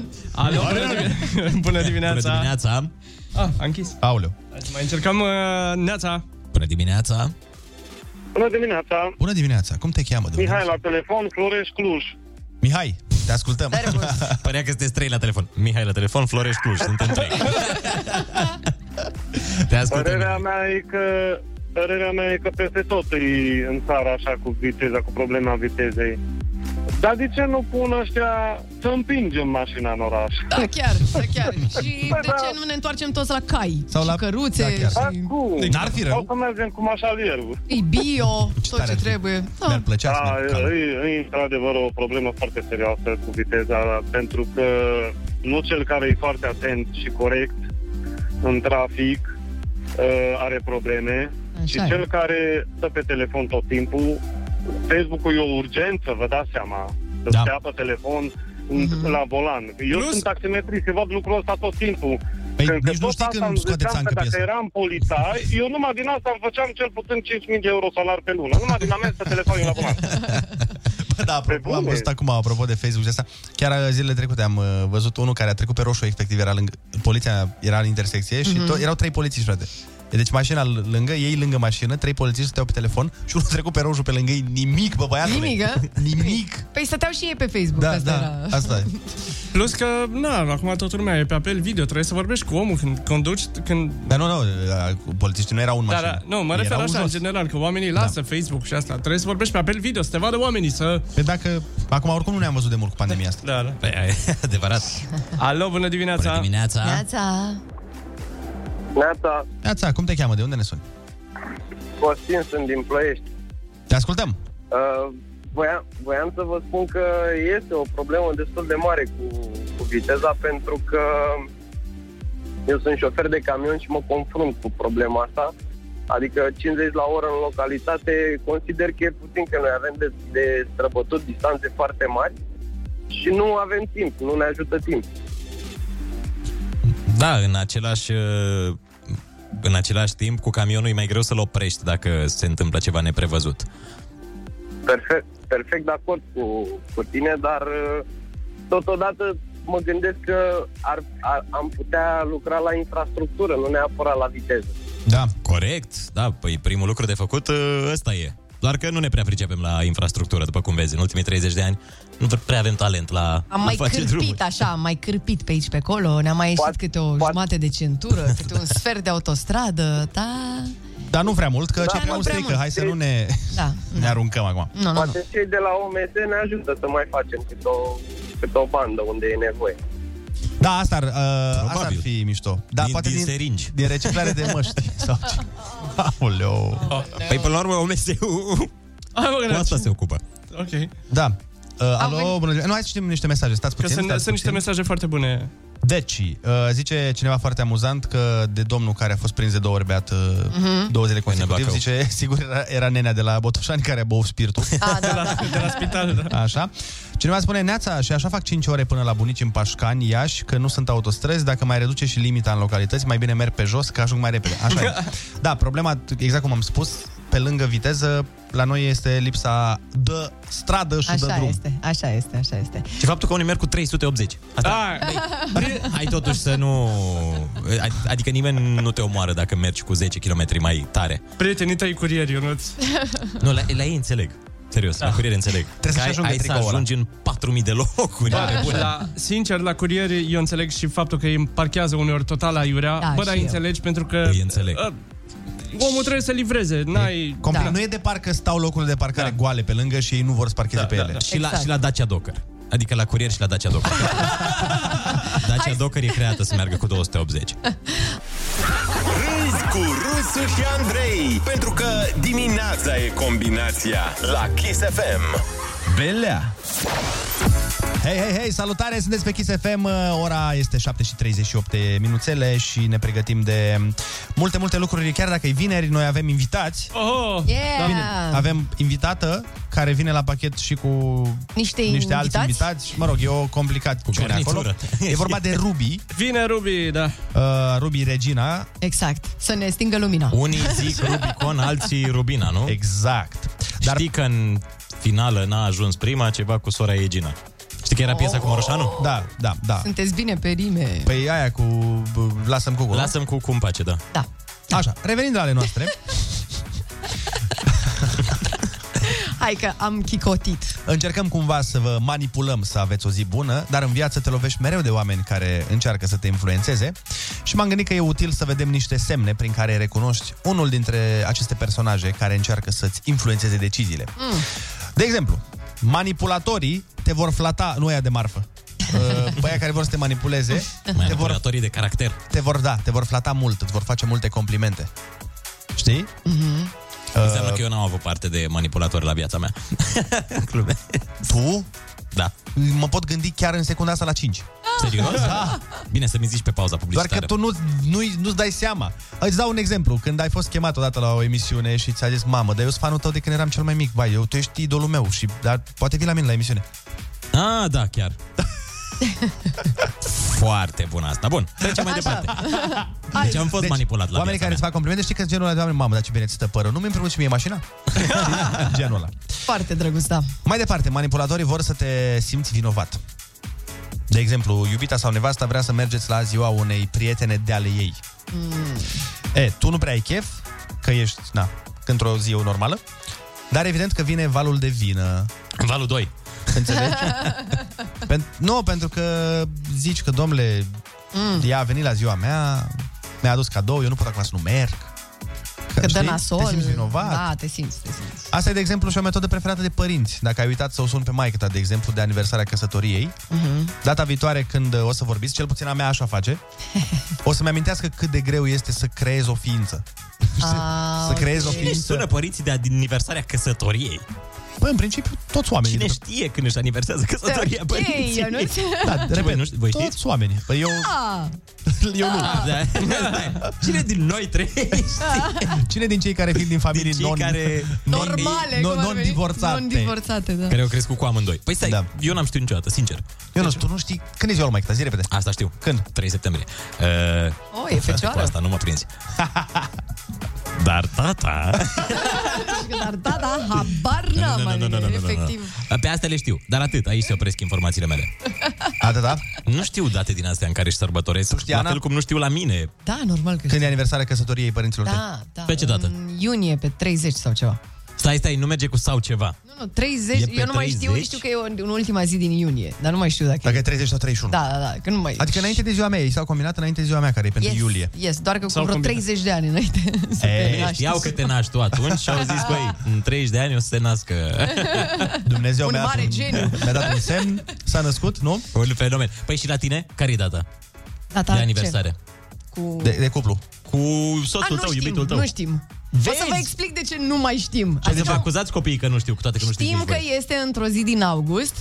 Alo, bună dimineața! Bună dimineața! Bună dimineața! Ah, a închis. Aoleu. Hai să mai încercăm uh, neața. Bună dimineața! Bună dimineața! Bună dimineața, cum te cheamă? de unde Mihai ești? la telefon, Floreș Cluj. Mihai, te ascultăm. Părea că sunteți trei la telefon. Mihai la telefon, Florești Cluj, suntem trei. Te ascultăm. Părerea mea e că Părerea mea e că peste tot e în țară așa cu viteza, cu problema vitezei. Dar de ce nu pun ăștia să împingem mașina în oraș? Da, chiar, da, chiar. Și Bă, de da. ce nu ne întoarcem toți la cai? Sau și la- căruțe, da, chiar. și... Acum, N-ar fi rău. O să mergem cu mașalierul. E bio, tot tare ce ar fi. trebuie. Mi-ar Da. plăcea să Da, merg calm. e, e într-adevăr o problemă foarte serioasă cu viteza, pentru că nu cel care e foarte atent și corect în trafic uh, are probleme, și Așa e. cel care stă pe telefon tot timpul, Facebook-ul e o urgență, vă dați seama, să Da. stea pe telefon Mhm. la volan. Eu Plus- sunt taximetrist și văd lucrul ăsta tot timpul. Păi Când- că nici nu tot știi asta când îmi scoate ziceam țancă că dacă piesă. eram polițai, eu numai din asta îmi făceam cel puțin 5.000 de euro salar pe lună. Numai din amens pe telefonul la volan. Bă, da, apropo, Pe am bune. văzut acum, apropo de Facebook și asta, chiar uh, zilele trecute am uh, văzut unul care a trecut pe roșu, efectiv, era lângă, poliția era în intersecție și Mhm. to- erau trei polițiști, frate. Deci mașina l- lângă, ei lângă mașină, trei polițiști stăteau pe telefon și unul a trecut pe roșu pe lângă ei, nimic, bă, băiatule. Nimic, a? Nimic. Păi stăteau și ei pe Facebook. Da, asta da, era. asta e. Plus că, na, acum toată lumea e pe apel video, trebuie să vorbești cu omul când conduci, când... Dar nu, nu, uh, polițiștii nu erau în Da, mașină. da, nu, mă Ei refer erau așa, în jos. general, că oamenii lasă Facebook și asta. Trebuie să vorbești pe apel video, să te vadă oamenii, să... Păi dacă, acum oricum nu ne-am văzut de mult cu pandemia asta. Da, da. Păi, e adevărat. Alo, bună dimineața! Bună dimineața! Neața. Neața, Neața, cum te cheamă? De unde ne suni? Costin, sunt din Ploiești. Te ascultăm. Uh, voiam, voiam să vă spun că este o problemă destul de mare cu, cu viteza pentru că eu sunt șofer de camion și mă confrunt cu problema asta. Adică 50 la oră în localitate consider că e puțin că noi avem de, de străbătut distanțe foarte mari și nu avem timp, nu ne ajută timp. Da, în același, uh, în același timp, cu camionul e mai greu să-l oprești dacă se întâmplă ceva neprevăzut. Perfect, perfect de acord cu, cu tine, dar uh, totodată mă gândesc că ar, ar, am putea lucra la infrastructură, nu neapărat la viteză. Da. Corect, da, păi primul lucru de făcut uh, ăsta e. Doar că nu ne prea pricepem la infrastructură, după cum vezi, în ultimii 30 de ani nu prea avem talent la Am a mai face cârpit drumuri. așa, am mai cârpit pe aici, pe acolo, ne-a mai ieșit câte o jumătate de centură, câte un sfert de autostradă, da... Dar nu prea mult, că Da, ce nu prea mult prea strică. mult. Hai să nu ne, Da, ne aruncăm acum. Nu, nu, nu. Poate cei de la OMS ne ajută să mai facem câte o, câte o bandă unde e nevoie. Da, asta ar, uh, asta ar fi mișto. Da, Din- poate din din, seringi. din reciclare de măști. sau ce. Aoleu. Păi până la urmă OMS-ul cu asta se ocupă. Ok. Da. Uh, alo, bună ziua. Nu, hai să citim niște mesaje. Stați Că puțin. sunt, stați sunt niște puțin. mesaje foarte bune. Deci, uh, zice cineva foarte amuzant că de domnul care a fost prins de două ori beat uh, Mhm. două zile consecutiv, Bacău. zice, sigur era, era nenea de la Botoșani care a băut spiritul. Ah, da, De la, de la spital, da. Așa. Cineva spune, Neața, și așa fac 5 ore până la bunici în Pașcani, Iași, că nu sunt autostrăzi, dacă mai reduce și limita în localități, mai bine merg pe jos, că ajung mai repede. Așa e. Da, problema, exact cum am spus, pe lângă viteză, la noi este lipsa de stradă și de Așa drum. este, așa este, așa este. Și faptul că unii merg cu 380. Asta, Ah, hai totuși să nu... Adică nimeni nu te omoară dacă mergi cu 10 km mai tare. prietenii tăi curieri, Ionuț. Nu, la, la ei înțeleg. Serios, da. la curier înțeleg. Trebuie Că să ai, ajungă ai să tricoul ăla. ajungi în 4000 de locuri. Da, Pe bune. la, sincer, la curieri eu înțeleg și faptul că îi parchează uneori total aiurea. Da, Bă, și dar eu. înțelegi pentru că... Îi înțeleg. uh, omul trebuie să livreze, n-ai... Complet. Da. Nu e de parcă stau locurile de parcare Da. goale pe lângă și ei nu vor să parcheze Da, pe da, ele. da. Și, la, Exact. și la Dacia Docker. Adică la curier și la Dacia Docker. Dacia Docker e creată să meargă cu 280. Râzi cu Rusu și Andrei Pentru că dimineața e combinația La Kiss FM Belea! Hei, hei, hei, salutare, sunteți pe Kiss FM, ora este 7 și 38 de minuțele și ne pregătim de multe, multe lucruri, chiar dacă e vineri, noi avem invitați. Oh, Yeah! Bine, avem invitată care vine la pachet și cu Niște, niște alți invitați? invitați. Și, Mă rog, e o complicat cu acolo. garnitură. E vorba de Ruby, Vine Ruby, da. uh, Ruby Regina. Exact, să ne stingă lumina. Unii zic Rubicon, alții Rubina, nu? Exact. Dar... Știi că în finală n-a ajuns prima ceva cu sora Egina. Știi că era piesa cu Moroșanu? Da, da, da. Sunteți bine pe rime. Păi aia cu bă, Lasă-mi cu Lasă-mi cu cum pace, da. Da. Așa, revenind la ale noastre. Hai că am chicotit. Încercăm cumva să vă manipulăm să aveți o zi bună, dar în viață te lovești mereu de oameni care încearcă să te influențeze și m-am gândit că e util să vedem niște semne prin care recunoști unul dintre aceste personaje care încearcă să-ți influențeze deciziile. Mm. De exemplu, manipulatorii te vor flata, nu ea de marfă. Uh, Băia care vor să te manipuleze te vor, Manipulatorii de caracter. te vor, da, te vor flata mult, îți vor face multe complimente. Știi? Mhm. Înseamnă că eu n-am avut parte de manipulatori la viața mea. Glume. Tu? Da. Mă pot gândi chiar în secunda asta la 5. Serios? Da. Bine să mi zici pe pauza Doar publicitară. că tu nu, nu, nu-ți dai seama. Îți dau un exemplu. Când ai fost chemat odată la o emisiune și ți-a zis, mamă, dar eu sunt fanul tău de când eram cel mai mic. Vai, eu, tu ești idolul meu. Și, dar poate vii la mine la emisiune. Ah, da, chiar. Foarte bun asta. Bun, trecem mai Așa. departe. Deci am fost Deci, manipulat la Oamenii viața care mea. îți fac complimente, știi că genul ăla de oameni, mamă, dar ce bine ți stă părul. Nu mi împrumut și mie mașina? genul ăla. Foarte drăguț, da. Mai departe, manipulatorii vor să te simți vinovat. De exemplu, iubita sau nevasta vrea să mergeți la ziua unei prietene de ale ei. Mm. E, tu nu prea ai chef, că ești, na, într-o zi normală, dar evident că vine valul de vină. Valul 2. Înțelegi? Pen- nu, pentru că zici că, domnule, Mm. ea a venit la ziua mea, mi-a adus cadou, eu nu pot acum să nu merg. Că dă știi? nasol. Te simți vinovat. Da, te simți, te simți. Asta e, de exemplu, și o metodă preferată de părinți. Dacă ai uitat să o suni pe maică ta, de exemplu, de aniversarea căsătoriei, Mhm. data viitoare când uh, o să vorbiți, cel puțin a mea așa face, o să-mi amintească cât de greu este să creezi o ființă. Ah, să creezi o ok. Cine își ființă. sună părinții de aniversarea căsătoriei? Băi, în principiu, toți oamenii. Cine știe când își aniversează căsătoria Ok, părinții? Ionuț. Da, Ce, repet, voi nu știți? Voi știți? toți oamenii. Păi eu, Ah, eu nu. Ah, da. Stai. Cine din noi trei Cine din cei care vin din familii Din cei non, care- non, normale. non, cum ar veni? non-divorțate? Non-divorțate, da. care au crescut cu amândoi? Păi stai, Da. da. eu n-am știut niciodată, sincer. Eu nu știu, tu nu știi. Când e ziua lui Mike? Zi repede. Asta știu. Când? 3 septembrie. Uh, Oh, e cu fecioară. asta nu mă prinzi. Dar tata... Dar da, da, habar n-am, Nu, nu, nu, nu, nu, nu, nu, nu. efectiv. Pe astea le știu, dar atât, aici se opresc informațiile mele. Atât, da? Nu știu date din astea în care își sărbătoresc, știi, la Ana? fel cum nu știu la mine. Da, normal că Când e aniversarea căsătoriei părinților tăi? Da, da. Pe ce dată? În iunie, pe 30 sau ceva. Stai, stai, nu merge cu sau ceva. Nu, Nu, 30, E pe eu nu mai știu, 30? știu că e în, în ultima zi din iunie, dar nu mai știu dacă, Dacă e 30 sau 31. Da, da, da, că nu mai Adică înainte de ziua mea, ei s-au combinat înainte de ziua mea, care e pentru yes, iulie. Yes, doar că cu S-au vreo combinat. 30 de ani înainte să te Ei, naști. știau că te naști tu atunci și au zis, băi, în 30 de ani o să se nască. Dumnezeu Un mi-a, dat mare un, geniu. mi-a dat un semn, s-a născut, nu? Un fenomen. Păi și la tine? Care e data Data de ce? aniversare? Cu... De, de cuplu. Cu A, soțul nu tău, știm, iubitul tău. nu știm. O să vă explic de ce nu mai știm. Ce deci acuzați copiii că nu știu, cu toate că nu știți Știm nici că voi. este într-o zi din august,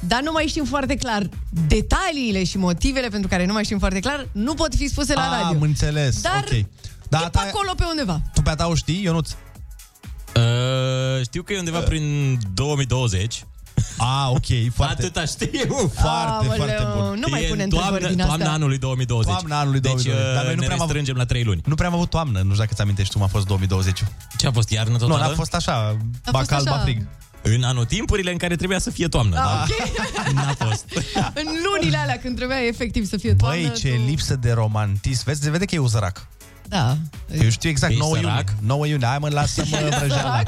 dar nu mai știm foarte clar detaliile și motivele pentru care nu mai știm foarte clar, nu pot fi spuse la radio. Am înțeles, Dar ok. Da, e pe acolo pe undeva. Tu pe a ta o știi, Ionuț? Uh, știu că e undeva prin 2020. Ah, ok, foarte. Atâta știu. Foarte, Aoleu, foarte bun. nu mai E pune în întrebări toamnă, din astea. toamna anului 2020. Toamna anului 2020. Deci, Dar noi nu ne prea am avut- restrângem la 3 luni. Nu prea am avut toamnă, nu știu dacă ți amintești cum a fost 2020. Ce a fost, iarnă Nu, totală? n-a fost așa, A ba fost cald, așa. ba frig. În anotimpurile în care trebuia să fie toamnă. Ah, da? ok. N-a fost. În lunile alea când trebuia efectiv să fie toamnă. Băi, ce tu- lipsă de romantism. Vezi, se vede că e uzărac. Da. Eu știu exact, Ești 9 iunie. sărac? 9 iunie, hai mă, lasă-mă vrăjeala.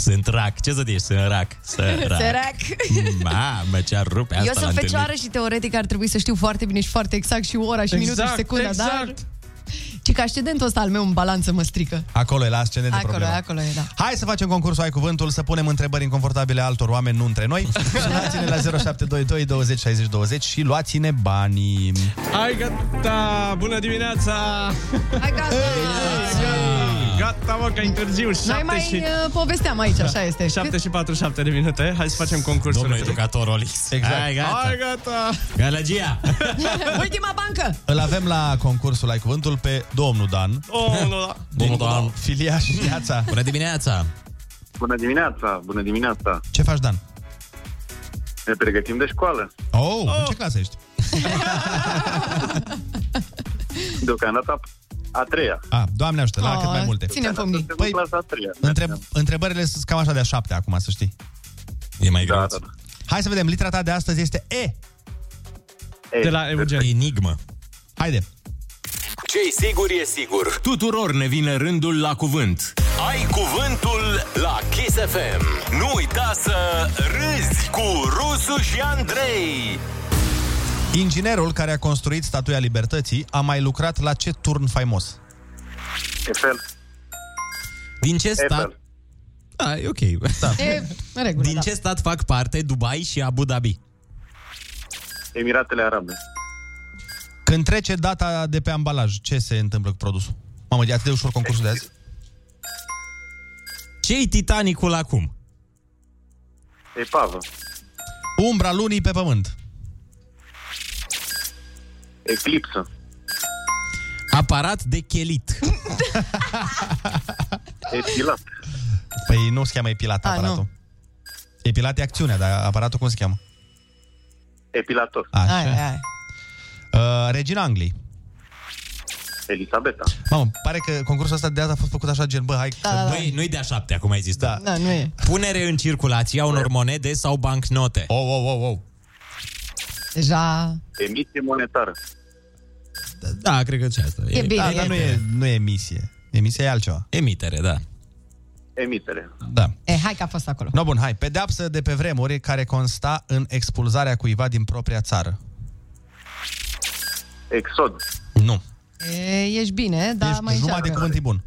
Sunt rac. Ce să zici? Sunt rac. Sărac. Sărac. Mamă, ce-ar rupe asta Eu la sunt întâlniri. fecioară și teoretic ar trebui să știu foarte bine și foarte exact și ora și minutul și Exact, secunda, dar... exact. Ci că ascendentul ăsta al meu în balanță mă strică. Acolo e la ascendent de Acolo, problemă. acolo e, da. Hai să facem concursul Ai Cuvântul, să punem întrebări inconfortabile altor oameni, nu între noi. Sunați-ne la 0722 20 60 20 și luați-ne banii. Hai, gata! Bună dimineața! Hai, gata! Gata, mă, că e târziu. Noi șapte mai și... uh, povesteam aici, așa este. 7 și 47 de minute. Hai să facem concursul. Domnul educator Olix. Exact. Hai, gata. Hai, gata! Gălăgia. Ultima bancă! Îl avem la concursul Ai Cuvântul pe domnul Dan. Oh, nu, da. Domnul Dan. Filiaș Viața. Bună dimineața. Bună dimineața, bună dimineața. Ce faci, Dan? Ne pregătim de școală. Oh, în ce clasă ești? Deocamdată a treia. A, doamne ajută, la Oh, cât mai multe. Ținem pumnii. Păi, clasa a treia. Întreb, întrebările sunt cam așa de a șapte acum, să știi. E mai Da, greu. da, da. Hai să vedem, litera ta de astăzi este E. Ei, De la Eugen. Enigmă. Haide. Ce-i sigur e sigur. Tuturor ne vine rândul la cuvânt. Ai cuvântul la Kiss FM. Nu uita să râzi cu Rusu și Andrei. Inginerul care a construit Statuia Libertății a mai lucrat la ce turn faimos? Eiffel. Din ce stat... Eiffel. Da, e ok. Da. E în regulă, Din da. ce stat fac parte Dubai și Abu Dhabi? Emiratele Arabe. Când trece data de pe ambalaj, ce se întâmplă cu produsul? Mamă, e atât de ușor concursul de azi. Ce-i Titanicul acum? Epavă. Umbra lunii pe pământ. Eclipsă. Aparat de chelit. Epilat. Păi nu se cheamă epilat A, aparatul. Epilat e acțiunea, dar aparatul cum se cheamă? Epilator. Așa. Hai, hai. Uh, Regina Angliei. Elisabeta. Mamă, pare că concursul ăsta de azi a fost făcut așa gen, bă, hai Da, să... da, da. Băi, nu-i de-a șaptea, cum ai zis tu. Da. Da, nu e. Punere în circulație a unor monede sau bancnote. Oh, oh, oh, oh. Deja... Emisie monetară. Da, cred că ce asta. E bine. Da, dar nu e, nu e emisie. Emisia e altceva. Emitere, da. Emitere. Da. E, hai că a fost acolo. No, bun, hai. Pedeapsă de pe vremuri care consta în expulzarea cuiva din propria țară. Exod. Nu. E, ești bine, dar Ești mai jumătate de încearcă. cuvânt e bun.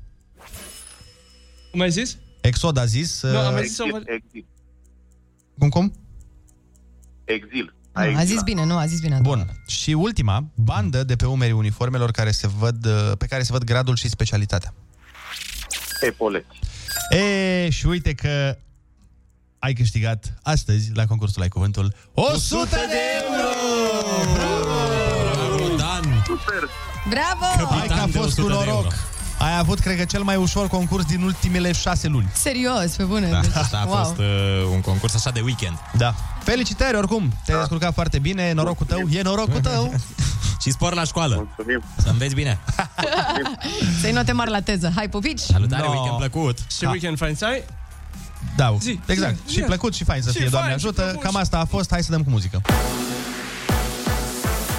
Cum ai zis? Exod a zis... Nu, am uh, zis să Exil. Exil. Cum, cum? Exil. Nu, a zis exilat. bine, nu, a zis bine. Bun. Și ultima, bandă de pe umerii uniformelor care se văd, uh, pe care se văd gradul și specialitatea. Epoleți. E, și uite că ai câștigat astăzi la concursul Ai Cuvântul 100 de euro! Bravo, Dan! Super. Bravo! Hai că a de fost 100 cu de euro. Noroc. Ai avut, cred că, cel mai ușor concurs din ultimele șase luni. Serios, pe bune. Da, Deci, asta a wow. fost uh, un concurs așa de weekend. Da. Felicitări, oricum. Te-ai descurcat foarte bine, norocul tău, e norocul tău. Și spor la școală. Mulțumim. Să înveți bine. Să-i note mari la teză. Hai, pupici! Salutare, No. weekend plăcut. Și weekend fain să ai? Da, Zi, exact. zi, și zi. plăcut și fain să Și fie, Doamne fain, și ajută. frumos. Cam asta a fost, hai să dăm cu muzică.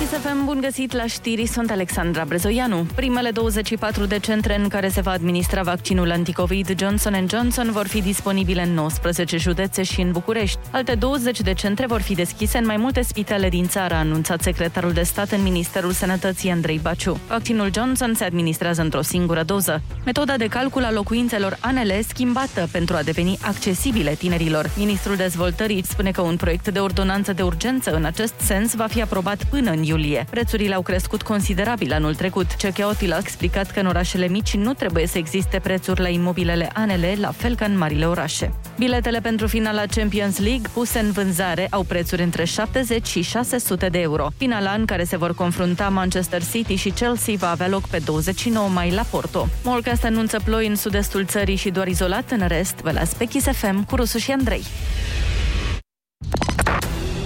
Kiss FM, bun găsit la știri, sunt Alexandra Brezoianu. Primele 24 de centre în care se va administra vaccinul anticovid Johnson Johnson vor fi disponibile în 19 județe și în București. Alte 20 de centre vor fi deschise în mai multe spitale din țară, a anunțat secretarul de stat în Ministerul Sănătății Andrei Baciu. Vaccinul Johnson se administrează într-o singură doză. Metoda de calcul a locuințelor ANL schimbată pentru a deveni accesibile tinerilor. Ministrul Dezvoltării spune că un proiect de ordonanță de urgență în acest sens va fi aprobat până în iulie. Prețurile au crescut considerabil anul trecut. Cecheotil a explicat că în orașele mici nu trebuie să existe prețuri la imobilele ANL, la fel ca în marile orașe. Biletele pentru finala Champions League puse în vânzare au prețuri între 70 și 600 de euro. Finala în care se vor confrunta Manchester City și Chelsea va avea loc pe 29 mai la Porto. Molcast anunță ploi în sud-estul țării și doar izolat în rest. Vă las pe Kiss FM cu Rusu și Andrei.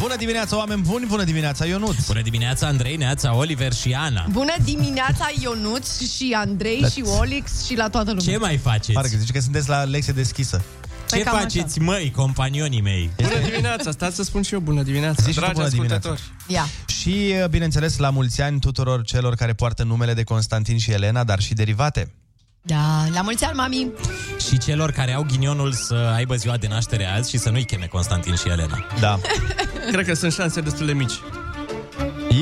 Bună dimineața, oameni buni! Bună dimineața, Ionut! Bună dimineața, Andrei, Neața, Oliver și Ana. Bună dimineața, Ionuț și Andrei Dar- și Olix și la toată lumea. Ce mai faceți? Parcă zice că sunteți la lecție deschisă. Ce Păi cam faceți, măi, companionii mei? Bună dimineața, stați să spun și eu bună dimineața, Zici și tu dragi bună dimineața. ascultători. Ia. Și, bineînțeles, la mulți ani tuturor celor care poartă numele de Constantin și Elena, dar și derivate. Da, la mulți ani, mami. Și celor care au ghinionul să aibă ziua de naștere azi și să nu-i cheme Constantin și Elena. Da. Cred că sunt șanse destul de mici.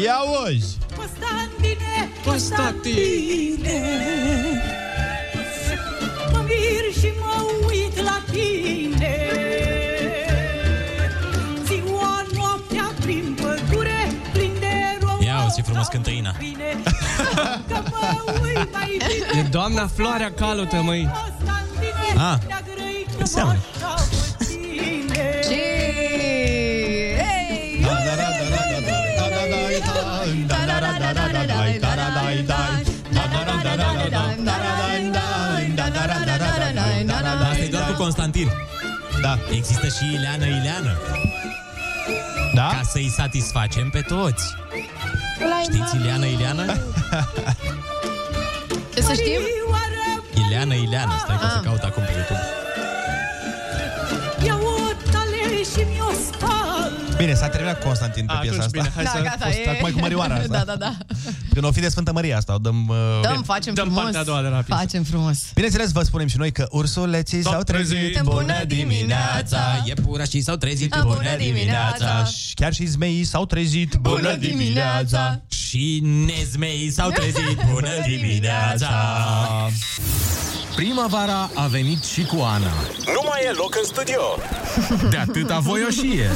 Ia uzi! Constantine, Constantine Mă mir și mă uit la tine Ziua, noaptea, prin pădure Plin de rom Ia uzi ce frumos cântă Ina. Că mă uit mai bine E doamna Floarea Calută, măi Constantine Ah, Ne-a grăit ce înseamnă? Asta e doar cu Constantin. Da. Există și Ileana Ileana. Da? Ca să-i satisfacem pe toți. Știți Ileana Ileana? Ce să știm? Ileana Ileana. Stai că o să caut acum pe YouTube. Bine, s-a terminat cu Constantin pe A, piesa atunci asta. bine, hai Da, să... gata, fost e... acum cu Mărioara asta. Da, da, da. Când o fi de Sfântă Maria asta, o dăm... Uh... Dăm, facem Dăm frumos. partea a doua de la piesă. Facem frumos. Bineînțeles, vă spunem și noi că ursuleții s-au trezit. Bună dimineața! Iepurașii s-au trezit. Bună dimineața! Și Chiar și zmeii s-au trezit. Bună dimineața! Și nezmei s-au trezit. Bună dimineața! Primăvara a venit și cu Ana. Nu mai e loc în studio. De atâta voioșie.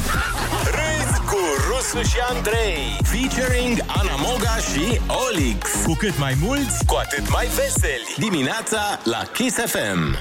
Râzi cu Rusu și Andrei. Featuring Ana Moga și Olix. Cu cât mai mulți, cu atât mai veseli. Dimineața la Kiss FM.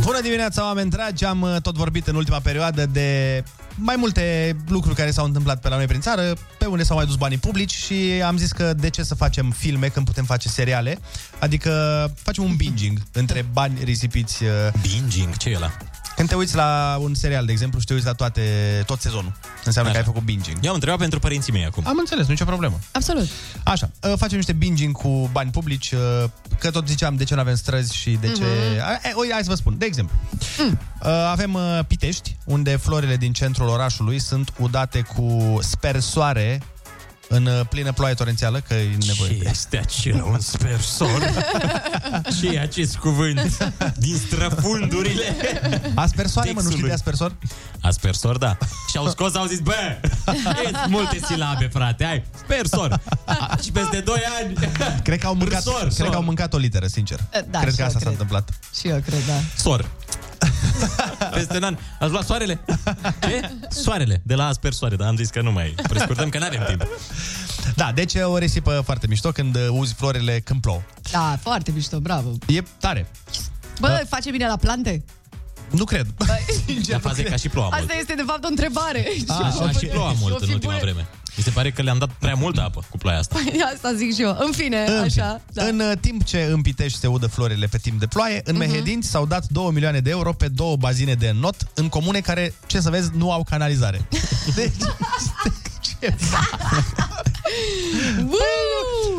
Bună dimineața, oameni dragi! Am uh, tot vorbit în ultima perioadă de mai multe lucruri care s-au întâmplat pe la noi prin țară, pe unde s-au mai dus banii publici și am zis că de ce să facem filme când putem face seriale, adică facem un binging între bani risipiți. uh, Binging, ce e ăla? Când te uiți la un serial, de exemplu, și te uiți la toate, tot sezonul, înseamnă Așa. că ai făcut binging. Eu am întrebat pentru părinții mei acum. Am înțeles, nicio problemă. Absolut. Așa, uh, facem niște binging cu bani publici, uh, că tot ziceam de ce nu avem străzi și de ce... Mhm. Mm-hmm. Oi, hai să vă spun, de exemplu. Mm. Avem uh, Pitești, unde florile din centrul orașului sunt udate cu spersoare în uh, plină ploaie torențială, că e nevoie Ce de... este acela, un spersor? ce e acest cuvânt? Din străfundurile Aspersoare, mă, nu știi textului. de aspersor? Aspersor, da. Și au scos, au zis, bă, e multe silabe, frate, hai, spersor. A, și peste 2 ani, Cred că au mâncat, Sor, cred sor. că au mâncat o literă, sincer. Da, cred și că eu asta s-a cred. întâmplat. Și eu cred, da. sor. Peste un an. Ați luat soarele? Ce? Soarele, de la aspersoare, dar am zis că nu mai prescurtăm, că n-avem timp. Da, deci e o risipă foarte mișto când uh, uzi florile când plouă. Da, foarte mișto, bravo. E tare. Bă, face bine la plante? Nu cred. La faze ca și ploua mult. Asta este, de fapt, o întrebare. A, așa și ploua mult O în fi ultima bune. vreme. Mi se pare că le-am dat prea multă apă cu ploaia asta. Păi asta zic și eu. În fine, În, așa. da. în uh, timp ce în Pitești se udă florile pe timp de ploaie, în Mhm. Mehedinți s-au dat 2 milioane de euro pe două bazine de not în comune care, ce să vezi, nu au canalizare. Deci,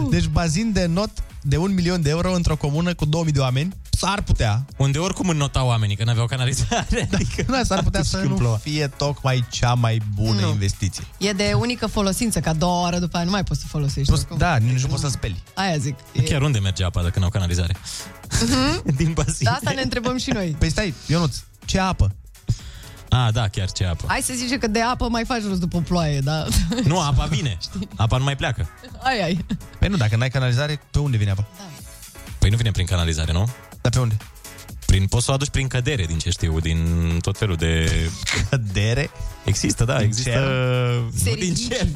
deci bazin de not de un milion de euro într-o comună cu 2000 de oameni, s-ar putea. Unde oricum înnotau oamenii, că n-aveau canalizare. Adică Da, s-ar putea să când nu ploua. fie tocmai cea mai bună Nu. investiție. E de unică folosință, ca două ore după aia nu mai poți să folosești. Plus, oricum. da, nici nu poți să speli. Aia zic. Chiar unde merge apa dacă n-au canalizare? Din bazin. Da, asta ne întrebăm și noi. Păi stai, Ionuț, ce apă? Ah, da, chiar ce apă. Hai să zice că de apă mai faci rost după ploaie, da? Nu, apa vine. Apa nu mai pleacă. Ai, ai. Păi nu, dacă n-ai canalizare, pe unde vine apa? Păi nu vine prin canalizare, nu? Dar pe unde? Prin, poți să o aduci prin cădere, din ce știu, din tot felul de... Cădere? Există, da, Din există... cer? Nu din cer.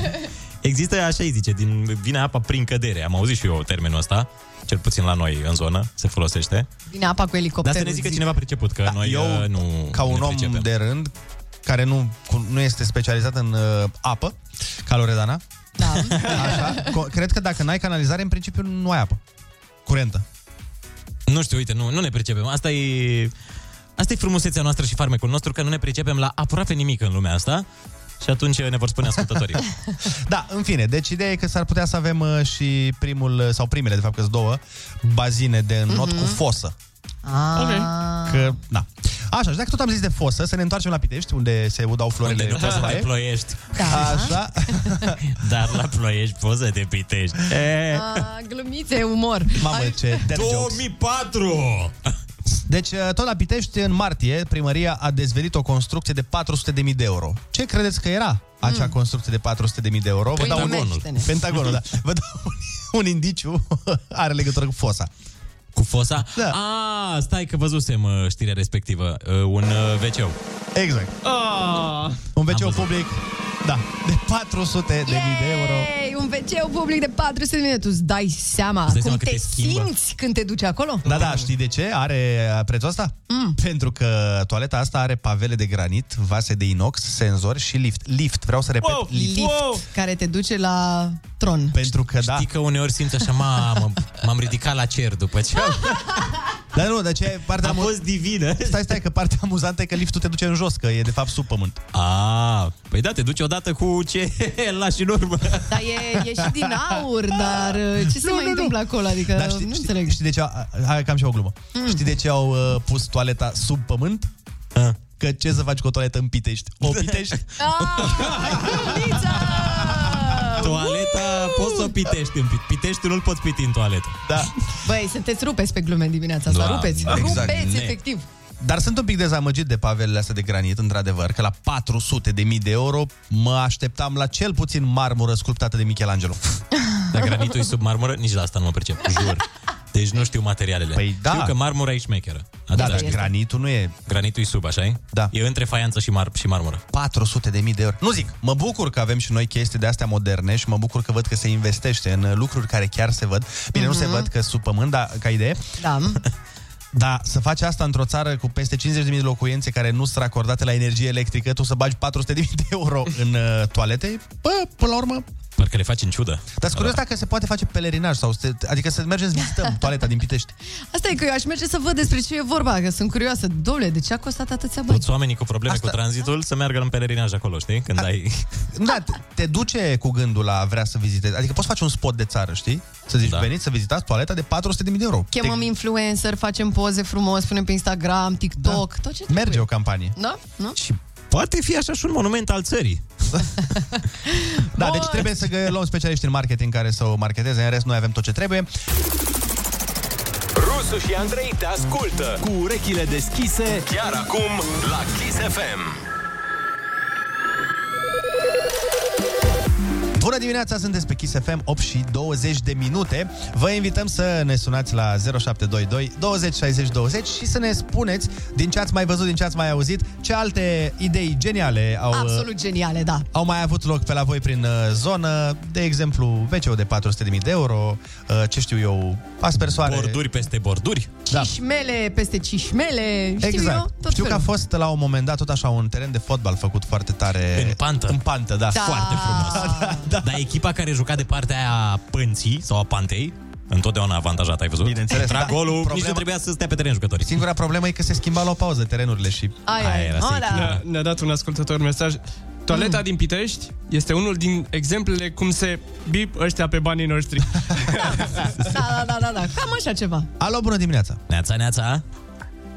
există, așa îi zice, din, vine apa prin cădere. Am auzit și eu termenul ăsta, cel puțin la noi în zonă, se folosește. Vine apa cu Dar elicopterul. să ne zică zic. cineva priceput, că noi eu, uh, nu ca un ne om pricepem. de rând, care nu, cu- nu este specializat în uh, apă, ca Loredana, da. așa, co- cred că dacă n-ai canalizare, în principiu nu ai apă. Curentă. Nu știu, uite, nu, nu ne pricepem. Asta e... Asta e frumusețea noastră și farmecul nostru, că nu ne pricepem la aproape nimic în lumea asta. Și atunci ne vor spune ascultătorii. Da, în fine, deci ideea e că s-ar putea să avem uh, și primul, uh, sau primele, de fapt că sunt două, bazine de not cu fosă. Ah. Că, da. Așa, și dacă tot am zis de fosă, să ne întoarcem la Pitești, unde se udau florile. Unde nu poți să te ploaie. ploiești. Da. Așa. Dar la ploiești poți să te pitești. E... Ah, glumițe, umor. Mamă, ce dead jokes. 2004! Deci, uh, tot la Pitești, în martie, primăria a dezvelit o construcție de 400.000 de euro. Ce credeți că era acea Mm. construcție de 400.000 de euro? Vă dau un, Pentagonul. Pentagonul, da. Vă dau un, un indiciu, are legătură cu fosa. Cu fosa? Da. Ah, stai că văzusem uh, știrea respectivă. Uh, un uh, wc Exact. Ah. Un wc public, da, de 400 de mii de euro. Ei, un wc public de 400 de minute. Tu îți dai seama Îți dai cum seama cât te te schimbă? simți când te duci acolo? Da, da, știi de ce are prețul ăsta? Mm. Pentru că toaleta asta are pavele de granit, vase de inox, senzori și lift. Lift, vreau să repet, Wow, lift. lift care te duce la tron. Pentru că, da. Știi că uneori simți așa, mamă, m-am ridicat la cer după ce... Dar nu, de ce e partea A amu- fost divină. Stai, stai, că partea amuzantă e că liftul te duce în jos, că e de fapt sub pământ. A, păi da, te duci odată cu ce lași în urmă. Dar e, e și din aur, dar uh, ce se Nu, mai nu, nu. întâmplă acolo? Adică Dar știi, nu știi, înțeleg. știi de ce au, hai că am și eu o glumă. Mm. Știi de ce au uh, pus toaleta sub pământ? A. Că ce să faci cu o toaletă în Pitești? O Pitești? Toaleta poți să o pitești în pit. Pitești nu-l poți piti în toaletă. Da. Băi, sunteți rupeți pe glume în dimineața asta, Da, rupeți. da, exact. Rupeți, Ne. efectiv. Dar sunt un pic dezamăgit de pavelele astea de granit, într-adevăr, că la 400 de mii de euro mă așteptam la cel puțin marmură sculptată de Michelangelo. Dar granitul e sub marmură, nici la asta nu mă pricep, jur. Deci nu știu materialele. Păi da. Știu că marmura e șmecheră. Da, Atâta dar știu. granitul nu e... Granitul e sub, așa e? Da. E între faianță și, mar- și marmură. 400 de mii de euro. Nu zic, mă bucur că avem și noi chestii de astea moderne și mă bucur că văd că se investește în lucruri care chiar se văd. Bine, nu se Mhm. văd că sub pământ, dar ca idee. Da. Dar să faci asta într-o țară cu peste 50.000 de locuințe care nu sunt racordate la energie electrică, tu să bagi 400.000 de euro în uh, toalete, bă, până la urmă... Parcă le faci în ciudă. Dar sunt curios dacă se poate face pelerinaj sau să te, adică să mergem să vizităm toaleta din Pitești. Asta e că eu aș merge să văd despre ce e vorba, că sunt curioasă. Dom'le, de ce a costat atâția bani? Toți oamenii cu probleme Asta... cu tranzitul să meargă în pelerinaj acolo, știi? Când ai... Da, te, te duce cu gândul la a vrea să vizitezi. Adică poți face un spot de țară, știi? Să zici, da. veniți să vizitați toaleta de 400.000 de euro. Chemăm influencer, facem poze frumos, punem pe Instagram, TikTok, tot ce Te, merge o campanie. Da? Nu? Și poate fi așa și un monument al țării. Da, deci trebuie să gă- luăm specialiști în marketing care să o marketeze, în rest noi avem tot ce trebuie. Rusu și Andrei te ascultă cu urechile deschise chiar acum la Kiss FM. Bună dimineața, sunteți pe Kiss FM, 8 și 20 de minute. Vă invităm să ne sunați la 0722 20 60 20 și să ne spuneți din ce ați mai văzut, din ce ați mai auzit, ce alte idei geniale au, Absolut geniale, da. au mai avut loc pe la voi prin uh, zonă, de exemplu, wc de 400.000 de euro, uh, ce știu eu, aspersoare. Borduri peste borduri. Da. Cișmele peste cișmele, știu exact. eu, tot Știu că felul. a fost la un moment dat tot așa un teren de fotbal făcut foarte tare. În pantă. În pantă, da. Da. Foarte frumos. da, da. Dar echipa care juca de partea aia pânții sau a pantei, întotdeauna avantajat, ai văzut? Bineînțeles, Tra da. golul, Problema... nici Problema- nu trebuia să stea pe teren jucătorii. Singura problemă e că se schimba la o pauză terenurile și... Ai, Aia ai, era oh, să da. Ne-a, ne-a dat un ascultător mesaj. Toaleta mm. din Pitești este unul din exemplele cum se bip ăștia pe banii noștri. Da, da, da, da, da, cam așa ceva. Alo, bună dimineața! Neața, neața.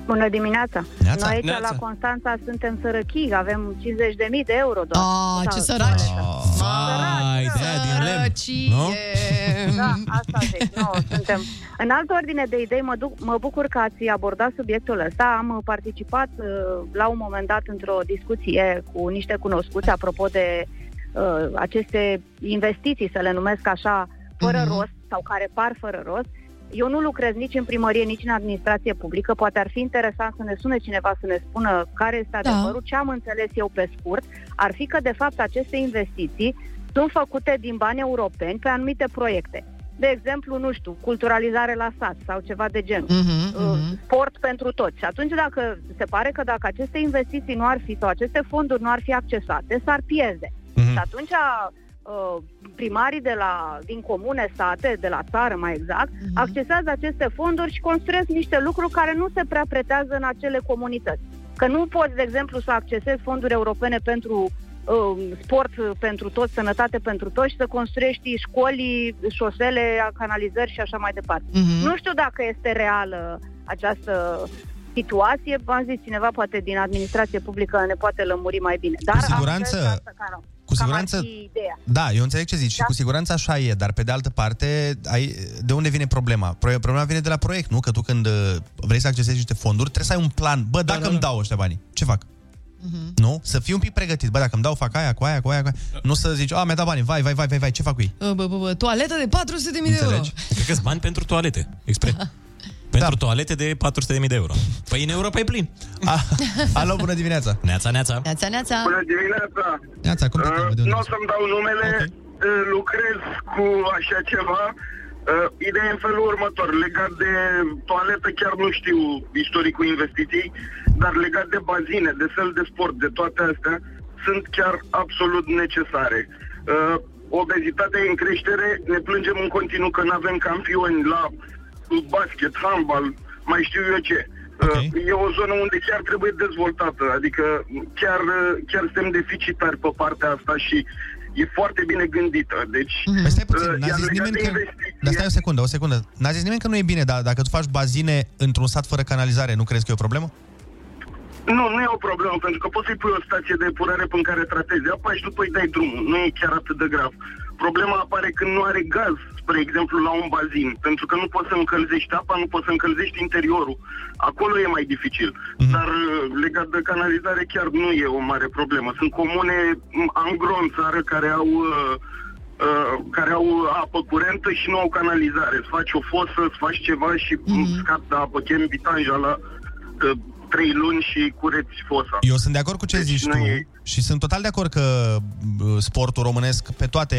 Bună dimineața! Neața. Noi aici Neața. la Constanța suntem sărăchii, avem 50.000 de euro doar. Ah, ce Da, săraci. Vai, de aia din lemn. Nu? Sărăcie. Da, asta zic, nu, suntem. În altă ordine de idei, mă, duc, mă bucur că ați abordat subiectul ăsta. Am participat uh, la un moment dat într-o discuție cu niște cunoscuți apropo de uh, aceste investiții, să le numesc așa, fără Mhm. rost sau care par fără rost. Eu nu lucrez nici în primărie, nici în administrație publică. Poate ar fi interesant să ne sune cineva să ne spună care este Da. adevărul. Ce am înțeles eu pe scurt ar fi că, de fapt, aceste investiții sunt făcute din bani europeni pe anumite proiecte. De exemplu, nu știu, culturalizare la sat sau ceva de genul. Mhm, Uh, mhm. sport pentru toți. Și atunci dacă se pare că dacă aceste investiții nu ar fi sau aceste fonduri nu ar fi accesate, s-ar pierde. Mhm. Și atunci uh, primarii de la, din comune, sate, de la țară mai exact, Mhm. accesează aceste fonduri și construiesc niște lucruri care nu se prea pretează în acele comunități. Că nu poți, de exemplu, să accesezi fonduri europene pentru uh, sport pentru toți, sănătate pentru toți și să construiești școli, șosele, canalizări și așa mai departe. Mhm. Nu știu dacă este reală această situație. V-am zis, cineva poate din administrație publică ne poate lămuri mai bine. Dar Cu am siguranță- înțeles asta, că nu. Cu Cam siguranță- ar fi ideea. Da, eu înțeleg ce zici da? și cu siguranță așa e, dar pe de altă parte, ai, de unde vine problema? Pro- Problema vine de la proiect, nu? Că tu când uh, vrei să accesezi niște fonduri, trebuie să ai un plan. Bă, dacă da, îmi da. dau ăștia banii, ce fac? Nu? Să fii un pic pregătit. Bă, dacă îmi dau, fac aia, cu aia, cu aia, cu aia. Nu să zici, a, mi-a dat banii, vai, vai, vai, vai, vai, ce fac cu ei? Bă, bă, bă, bă, toaletă de 400 de mii de euro. Înțelegi? Cred că bani pentru toalete, expre. Pentru da. toalete de 400.000 de euro. Păi în Europa e plin. A, alo, bună dimineața! Neața, neața. Neața, neața. Bună dimineața! Neața, cum te cheamă? De unde Nu o ești? să-mi dau numele, okay. lucrez cu așa ceva. Uh, Ideea e în felul următor, legat de toaletă, chiar nu știu istoricul investiției, dar legat de bazine, de fel de sport, de toate astea, sunt chiar absolut necesare. Uh, Obezitatea e în creștere, ne plângem în continuu că nu avem campioni la basket, handbal, mai știu eu ce. Ok. Uh, E o zonă unde chiar trebuie dezvoltată, adică chiar, uh, chiar suntem deficitari pe partea asta și e foarte bine gândită. Deci, Păi stai puțin, uh, n-a iar zis legat nimeni de că... investiție- Dar stai o secundă, o secundă. N-a zis nimeni că nu e bine, dar dacă tu faci bazine într-un sat fără canalizare, nu crezi că e o problemă? Nu, nu e o problemă, pentru că poți să-i pui o stație de epurare pe care tratezi apa și după îi dai drumul. Nu e chiar atât de grav. Problema apare când nu are gaz, spre exemplu, la un bazin, pentru că nu poți să încălzești apa, nu poți să încălzești interiorul. Acolo e mai dificil. Mhm. Dar uh, legat de canalizare chiar nu e o mare problemă. Sunt comune m, angro în țară care au... Uh, uh, care au apă curentă și nu au canalizare. Îți faci o fosă, îți faci ceva și mm-hmm. scapi de apă, chem vitanja la uh, trei luni și cureți fosa. Eu sunt de acord cu ce Deci zici nu tu e- și sunt total de acord că bă, sportul românesc pe toate,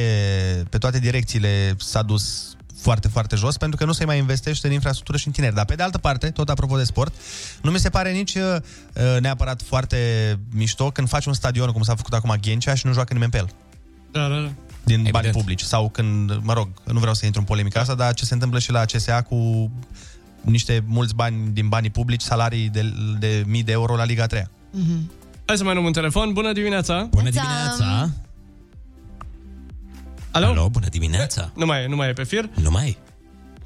pe toate direcțiile s-a dus foarte, foarte jos, pentru că nu se mai investește în infrastructură și în tineri. Dar pe de altă parte, tot apropo de sport, nu mi se pare nici uh, neapărat foarte mișto când faci un stadion, cum s-a făcut acum Ghencea, și nu joacă nimeni pe el. Da, da, da. Din Evident. bani publici. Sau când, mă rog, nu vreau să intru în polemica asta, dar ce se întâmplă și la CSA cu niște mulți bani din banii publici, salarii de, de mii de euro la Liga 3. Mhm. Hai să mai luăm un telefon. Bună dimineața! Bună dimineața! Alo? Alo, bună dimineața! Nu mai, e, nu mai e pe fir. Nu mai e.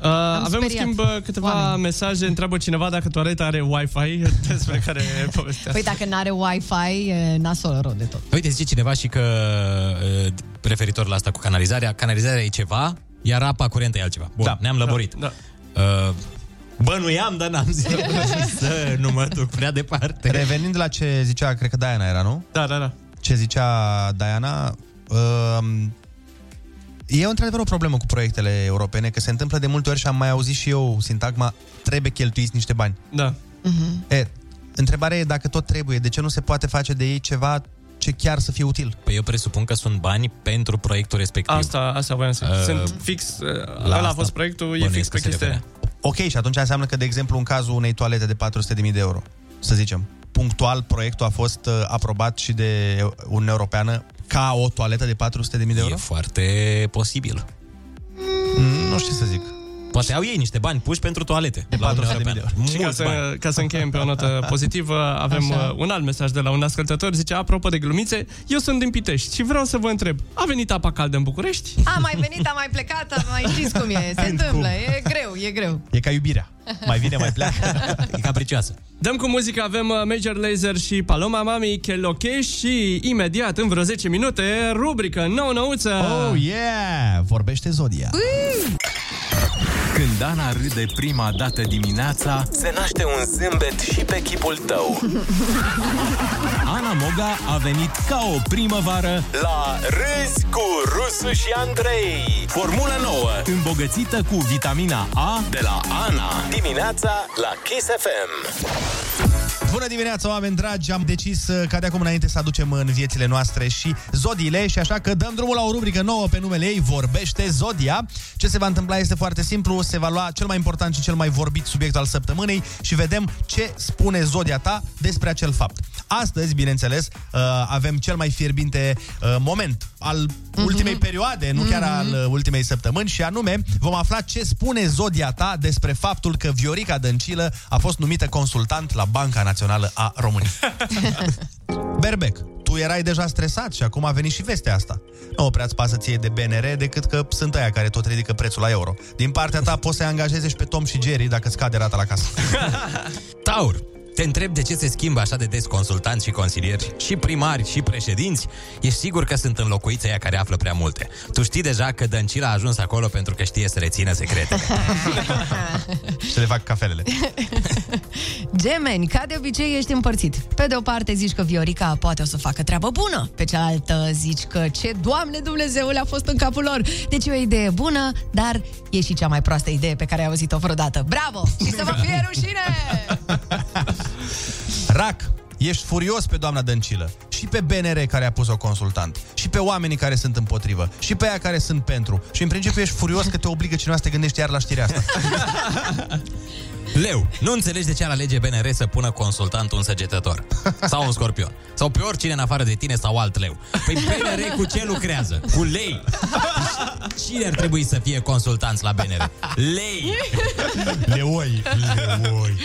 Uh, avem în speriat schimb uh, câteva oamenii. mesaje. Întreabă cineva dacă toaleta are Wi-Fi despre care povestea. Păi dacă n-are Wi-Fi, e nasol rău de tot. Uite, zice cineva și că uh, referitor la asta cu canalizarea, canalizarea e ceva, iar apa curentă e altceva. Bun, Da, ne-am lămurit. Da, Uh, bănuiam, dar n-am zis să nu mă duc prea departe. Revenind la ce zicea, cred că Diana era, nu? da, da. da. Ce zicea Diana, uh, e într-adevăr o problemă cu proiectele europene, că se întâmplă de multe ori și am mai auzit și eu sintagma, trebuie cheltuiți niște bani. da. Mhm. E, întrebarea e dacă tot trebuie, de ce nu se poate face de ei ceva ce face chiar să fie util. Păi eu presupun că sunt bani pentru proiectul respectiv. Asta, asta voiam să Uh, Sunt fix, uh, la ăla a asta fost proiectul, e bănuiesc fix că pe se chestia aia. Ok, și atunci înseamnă că, de exemplu, în cazul unei toalete de 400.000 de euro, să zicem, punctual proiectul a fost uh, aprobat și de Uniunea Europeană ca o toaletă de 400.000 de euro? E foarte posibil. Mm, nu știu ce să zic. Poate au ei niște bani puși pentru toalete. De 400.000 de euro. Și ca Mulți să, bani. ca să încheiem pe o notă pozitivă, avem Așa. uh, un alt mesaj de la un ascultător. Zice, apropo de glumițe, eu sunt din Pitești și vreau să vă întreb, a venit apa caldă în București? A mai venit, a mai plecat, a mai știți cum e. Se Când, întâmplă, cum? e greu, e greu. E ca iubirea. Mai vine, mai pleacă. E capricioasă. Dăm cu muzică, avem uh, Major Lazer și Paloma Mami, Cheloche și imediat, în vreo 10 minute, rubrică nou-nouță. Oh, yeah! Vorbește Zodia. Când Ana râde prima dată dimineața, se naște un zâmbet și pe chipul tău. Ana Moga a venit ca o primăvară la Râzi cu Rusu și Andrei. Formulă nouă, îmbogățită cu vitamina A de la Ana. Dimineața la Kiss FM. Bună dimineața, oameni dragi! Am decis uh, ca de acum înainte să aducem în viețile noastre și zodiile și așa că dăm drumul la o rubrică nouă pe numele ei, Vorbește Zodia. Ce se va întâmpla este foarte simplu, se va lua cel mai important și cel mai vorbit subiect al săptămânii și vedem ce spune Zodia ta despre acel fapt. Astăzi, bineînțeles, uh, avem cel mai fierbinte uh, moment al ultimei perioade, nu chiar al uh, ultimei săptămâni și anume vom afla ce spune Zodia ta despre faptul că Viorica Dăncilă a fost numită consultant la Banca Națională a României. Berbec, tu erai deja stresat și acum a venit și vestea asta. Nu prea-ți pasă ție de BNR decât că sunt aia care tot ridică prețul la euro. Din partea ta poți să-i angajeze și pe Tom și Jerry dacă scade rata la casă. Taur, te întreb de ce se schimbă așa de des consultanți și consilieri, și primari, și președinți? Ești sigur că sunt înlocuiți aia care află prea multe. Tu știi deja că Dăncila a ajuns acolo pentru că știe să rețină secrete. și le fac cafelele. Gemeni, ca de obicei ești împărțit. Pe de o parte zici că Viorica poate o să facă treabă bună, pe cealaltă zici că ce Doamne Dumnezeule a fost în capul lor. Deci e o idee bună, dar e și cea mai proastă idee pe care ai auzit-o vreodată. Bravo! Și să vă fie rușine! Rac, ești furios pe doamna Dăncilă și pe BNR care a pus-o consultant și pe oamenii care sunt împotrivă și pe aia care sunt pentru și în principiu ești furios că te obligă cineva să te gândești iar la știrea asta. Leu, nu înțelegi de ce ar alege BNR să pună consultant un săgetător sau un scorpion sau pe oricine în afară de tine sau alt leu. Păi BNR cu ce lucrează? Cu lei. Deci, cine ar trebui să fie consultanți la BNR? Lei. Leoi. Leoi.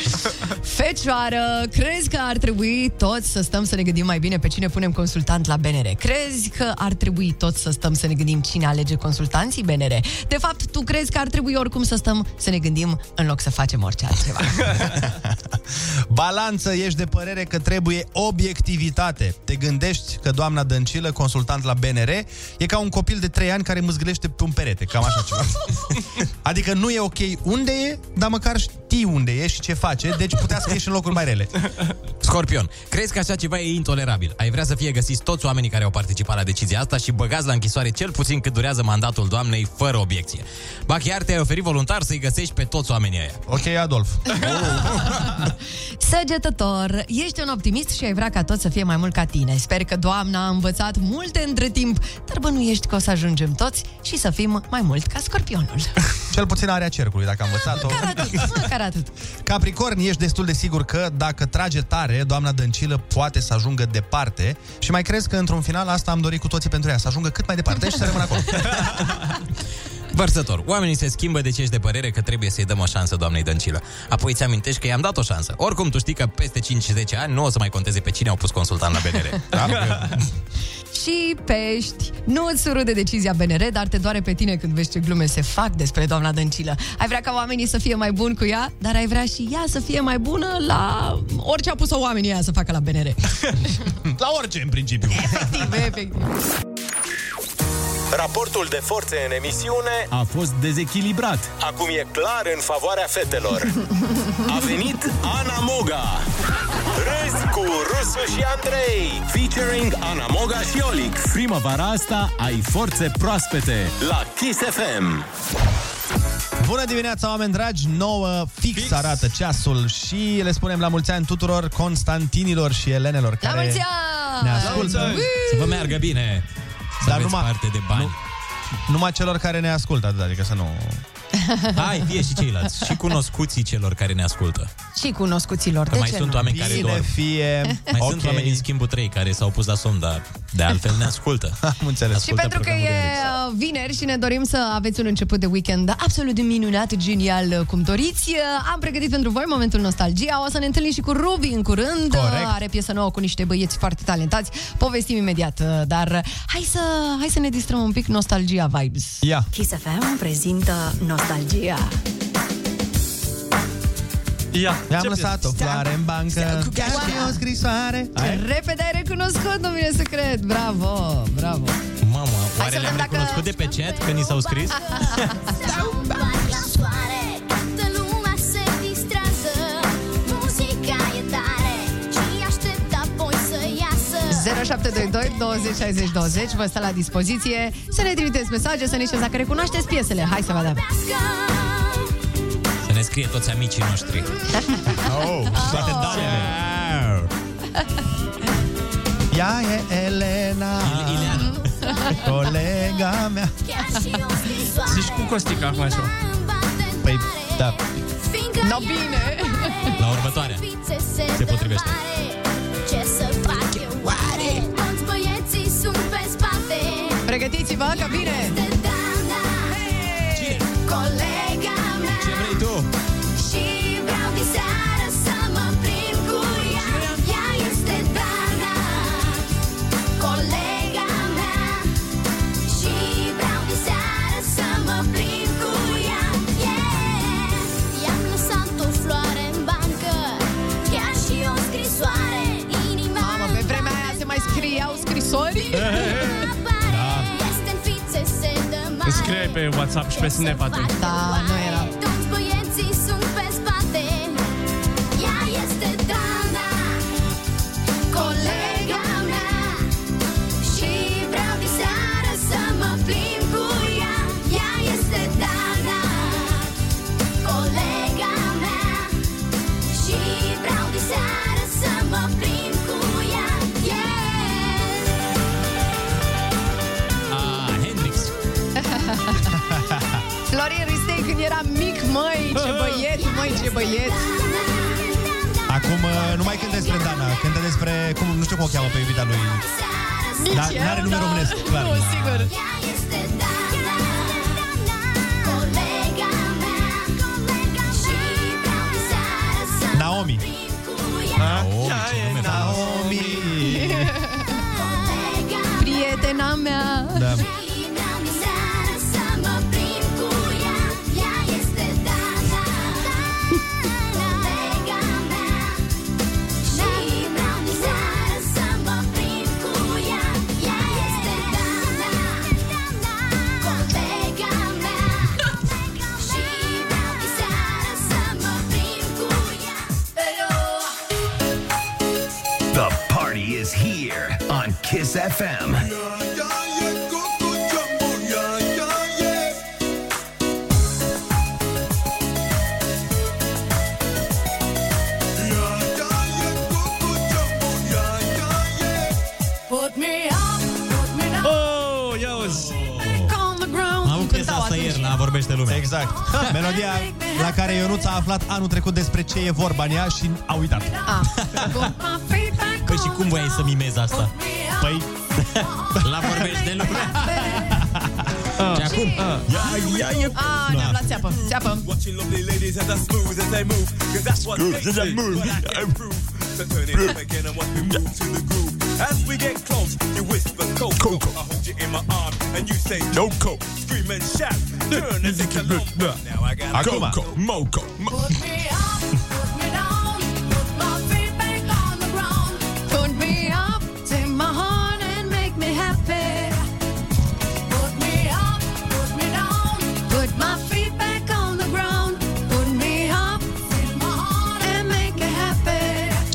Fecioară, crezi că ar trebui toți să stăm să ne gândim mai bine pe cine punem consultant la BNR? Crezi că ar trebui toți să stăm să ne gândim cine alege consultanții BNR? De fapt, tu crezi că ar trebui oricum să stăm să ne gândim în loc să facem orice altceva. Balanță, ești de părere că trebuie obiectivitate. Te gândești că doamna Dăncilă, consultant la BNR, e ca un copil de 3 ani care mâzgălește pe un perete, cam așa ceva. Adică nu e ok unde e, dar măcar știi unde e și ce face, deci putea să fie și în locuri mai rele. Scorpion, crezi că așa ceva e intolerabil? Ai vrea să fie găsiți toți oamenii care au participat la decizia asta și băgați la închisoare cel puțin cât durează mandatul doamnei, fără obiecție. Ba chiar te-ai oferit voluntar să-i găsești pe toți oamenii aia. Ok, Adolf. Săgetător, ești un optimist și ai vrea ca tot să fie mai mult ca tine. Sper că doamna a învățat multe între timp, dar bănuiești că o să ajungem toți și să fim mai mult ca scorpionul. Cel puțin area cercului, dacă am învățat-o. Măcar atât, măcar atât. Capricorn, ești destul de sigur că dacă trage tare, doamna Dăncilă poate să ajungă departe și mai crezi că într-un final asta am dorit cu toții pentru ea, să ajungă cât mai departe și să rămână acolo. Vărsător, oamenii se schimbă de ce ești de părere că trebuie să-i dăm o șansă doamnei Dăncilă. Apoi ți amintești că i-am dat o șansă. Oricum, tu știi că peste 5-10 ani nu o să mai conteze pe cine au pus consultant la BNR. Da? Și pești, nu îți surâde decizia BNR, dar te doare pe tine când vezi ce glume se fac despre doamna Dăncilă. Ai vrea ca oamenii să fie mai buni cu ea, dar ai vrea și ea să fie mai bună la orice a pus-o oamenii ea să facă la BNR. la orice, în principiu. Efectiv, efectiv. Raportul de forțe în emisiune a fost dezechilibrat. Acum e clar în favoarea fetelor. A venit Ana Moga. Râzi cu Rusu și Andrei. Featuring Ana Moga și Olix. Primăvara asta ai forțe proaspete la Kiss FM. Bună dimineața, oameni dragi! 9 fix, fix arată ceasul și le spunem la mulți ani tuturor Constantinilor și Elenelor La care mulți Ne ascultă. Să vă meargă bine. Să Dar aveți numai- parte de bani. Numai celor care ne ascultă, atât, adică să nu... Hai, fie și ceilalți. Și cunoscuții celor care ne ascultă. Și cunoscuților. Că de mai ce sunt nu? oameni care Bine dorm. fie... Mai ok. sunt oameni din schimbul 3 care s-au pus la somn, dar de altfel ne ascultă. Am înțeles. Și pentru că e uh, vineri și ne dorim să aveți un început de weekend absolut minunat, genial, uh, cum doriți, uh, am pregătit pentru voi momentul nostalgia. O să ne întâlnim și cu Ruby în curând. Corect. Uh, Are piesă nouă cu niște băieți foarte talentați. Povestim imediat, uh, dar uh, hai să, hai să ne distrăm un pic nostalgia vibes. Ia. Kiss FM prezintă Nostalgia. Ia, Mi-am ce lăsat o floare în bancă. Chiar și o scrisoare. Ce repede ai recunoscut, nu vine să cred. Bravo, bravo. Mamă, Hai oare să le-am vedem dacă- recunoscut de pe chat când ni s-au scris? 0722 20 60 20 Vă stă la dispoziție să ne trimiteți mesaje, să ne știți dacă recunoașteți piesele. Hai să vedem. Să ne scrie toți amicii noștri. Oh, toate danele. Ea e Elena Ileana Colega mea Zici cu Costica acum așa. Păi, da No bine! La următoarea. Se potrivește. Pregătiți-vă că vine! Cine? Colega mea Ce vrei tu? Și vreau diseară să mă prind cu ea Ea este Dana Colega mea Și vreau diseară să mă prind cu ea yeah. I-am lăsat o floare în bancă Chiar și o scrisoare Inima Mamă, pe vremea aia se mai scriau scrisori? Îmi scriei pe WhatsApp și pe Snap atunci. Da, nu Ristei când era mic, măi, ce băiet, măi, ce băiet. Acum uh, nu mai cântă despre Dana Cântă despre, cum, nu știu cum o cheamă pe iubita lui Nici Dar eu, n-are nume da. românesc, clar Nu, sigur. Naomi Naomi, ce nume frumos. Naomi Prietena mea. Da. Kiss FM. Put me up, put me down Oh, ia uzi. On the ground. Am avut piesa asta ieri la Vorbește Lumea. Exact. Melodia la care Ionuț a aflat anul trecut despre ce e vorba în ea și a uitat. Ah. Păi și cum voiai să mimezi asta? Păi... La vorbești de lumea. Și acum? Ia, ia, ia. Ah, ne-am luat țeapă. Țeapă. As we get close, you whisper Coco. Coco. I hold you in my arm and you say Loco. Scream and shout. Turn and take a Now I got Coco, Moco. Mo- Put me on.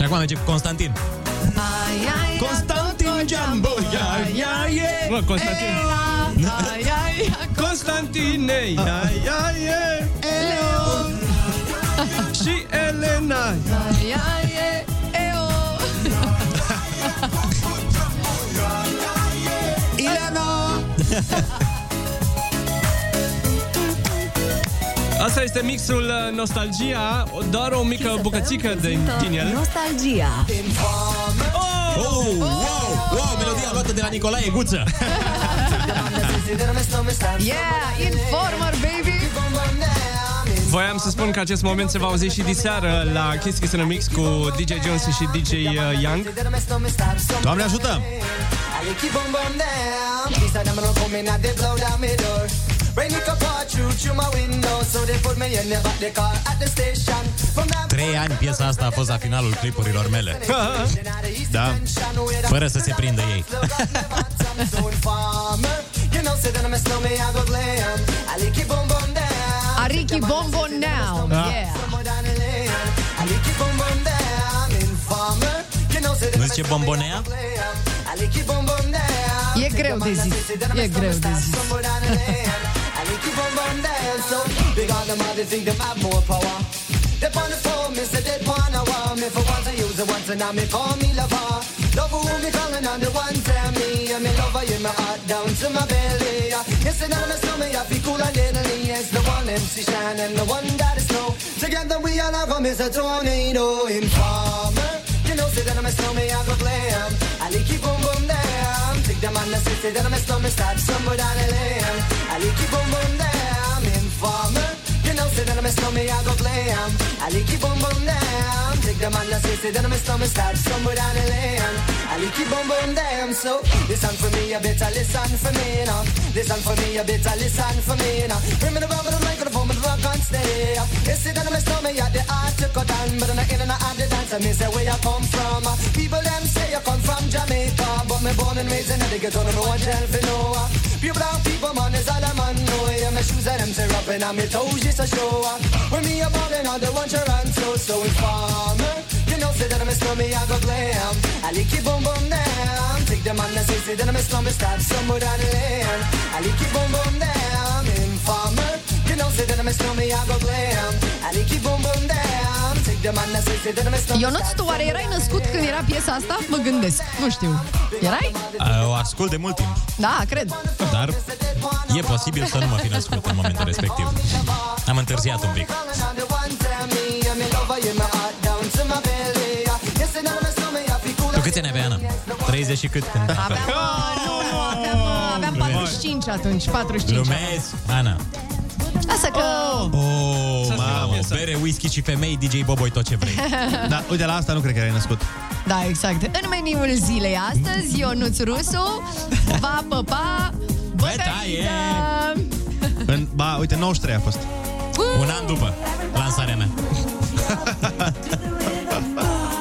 acum merge cu Constantin. Constantin Giambo, ia, ia, e, Bă, Constantin. Constantine, ia, ia, e, Eleo. Și Elena. Ia, e, Eo. Ilana. Asta este mixul uh, Nostalgia, doar o mică bucățică de, din el. Nostalgia. Oh, wow, wow, melodia luată de la Nicolae Guță. Yeah, Informer, baby! Voiam să spun că acest moment se va auzi și diseară la Kiss Kiss in a Mix cu DJ Jones și DJ uh, Young. Doamne ajută! Trei ani piesa asta a fost la finalul clipurilor mele. da. Fără să se prindă ei. Ariki Bombo Now. Da. Yeah. Nu zice bombonea? E greu de zis. E greu de zis. Big on them, they think them have more power. They on the phone, me say they want me for once I use it once and now me call me lover. Love who me calling on the one tell me and me lover in my heart down to my belly. Yes, and now me stomach I feel cool and deadly. Yes, the one MC Shine and the one that is snow. Together we all have come is a tornado informer. You know, say that I'm a snowman, I go glam. I like you boom boom down. Take them on the city, that I'm a snowman, start somewhere down the lane. I like you boom boom down. Informer. You know, say that I'm a snowman, I go glam. I like you boom. Take them on the city, say that I'm a snowman, start somewhere down the lane. I like you boom boom down. So listen for me, you better listen for me now. Listen for me, you better listen for me now. Bring me the rubber, the microphone, the rock and stay. You see that I'm a snowman, yeah, the art to cut down, but I'm in and out the dance. I say where you come from. People them say you come from Jamaica, but me born and raised in the ghetto, no one tell for no. Pure brown people, man, is all I'm on. No, yeah, my shoes and them say rapping, and my toes just a show. When me a ballin', all the one Toronto, so so informer. You know, say that I'm a slummy, I go glam. I lick you boom boom down. Take them on the say, say that I'm a slummy, start somewhere down the lane. I lick you boom boom down. Informer. You know, say that I'm a slummy, I go glam. I lick you boom boom down. Take them on the say, say that I'm a slummy. Ionuț, tu oare erai născut când era piesa asta? Mă gândesc. Nu știu. Erai? O ascult de mult timp, Da, cred. dar e posibil să nu mă fi născut în momentul respectiv. Am întârziat un pic. Tu câți ani aveai, Ana? 30 și cât când Aveam, uh, nu, aveam, uh, aveam 45 atunci, 45. Lumezi, Ana. Lasă că... Oh, mamă, bere, whisky și femei, DJ Boboi, tot ce vrei. Da, uite, la asta nu cred că erai născut. Da, exact. În meniul zilei astăzi, Ionuț Rusu va păpa bătăiță. În, ba, uite, 93 a fost. Un an după lansarea mea.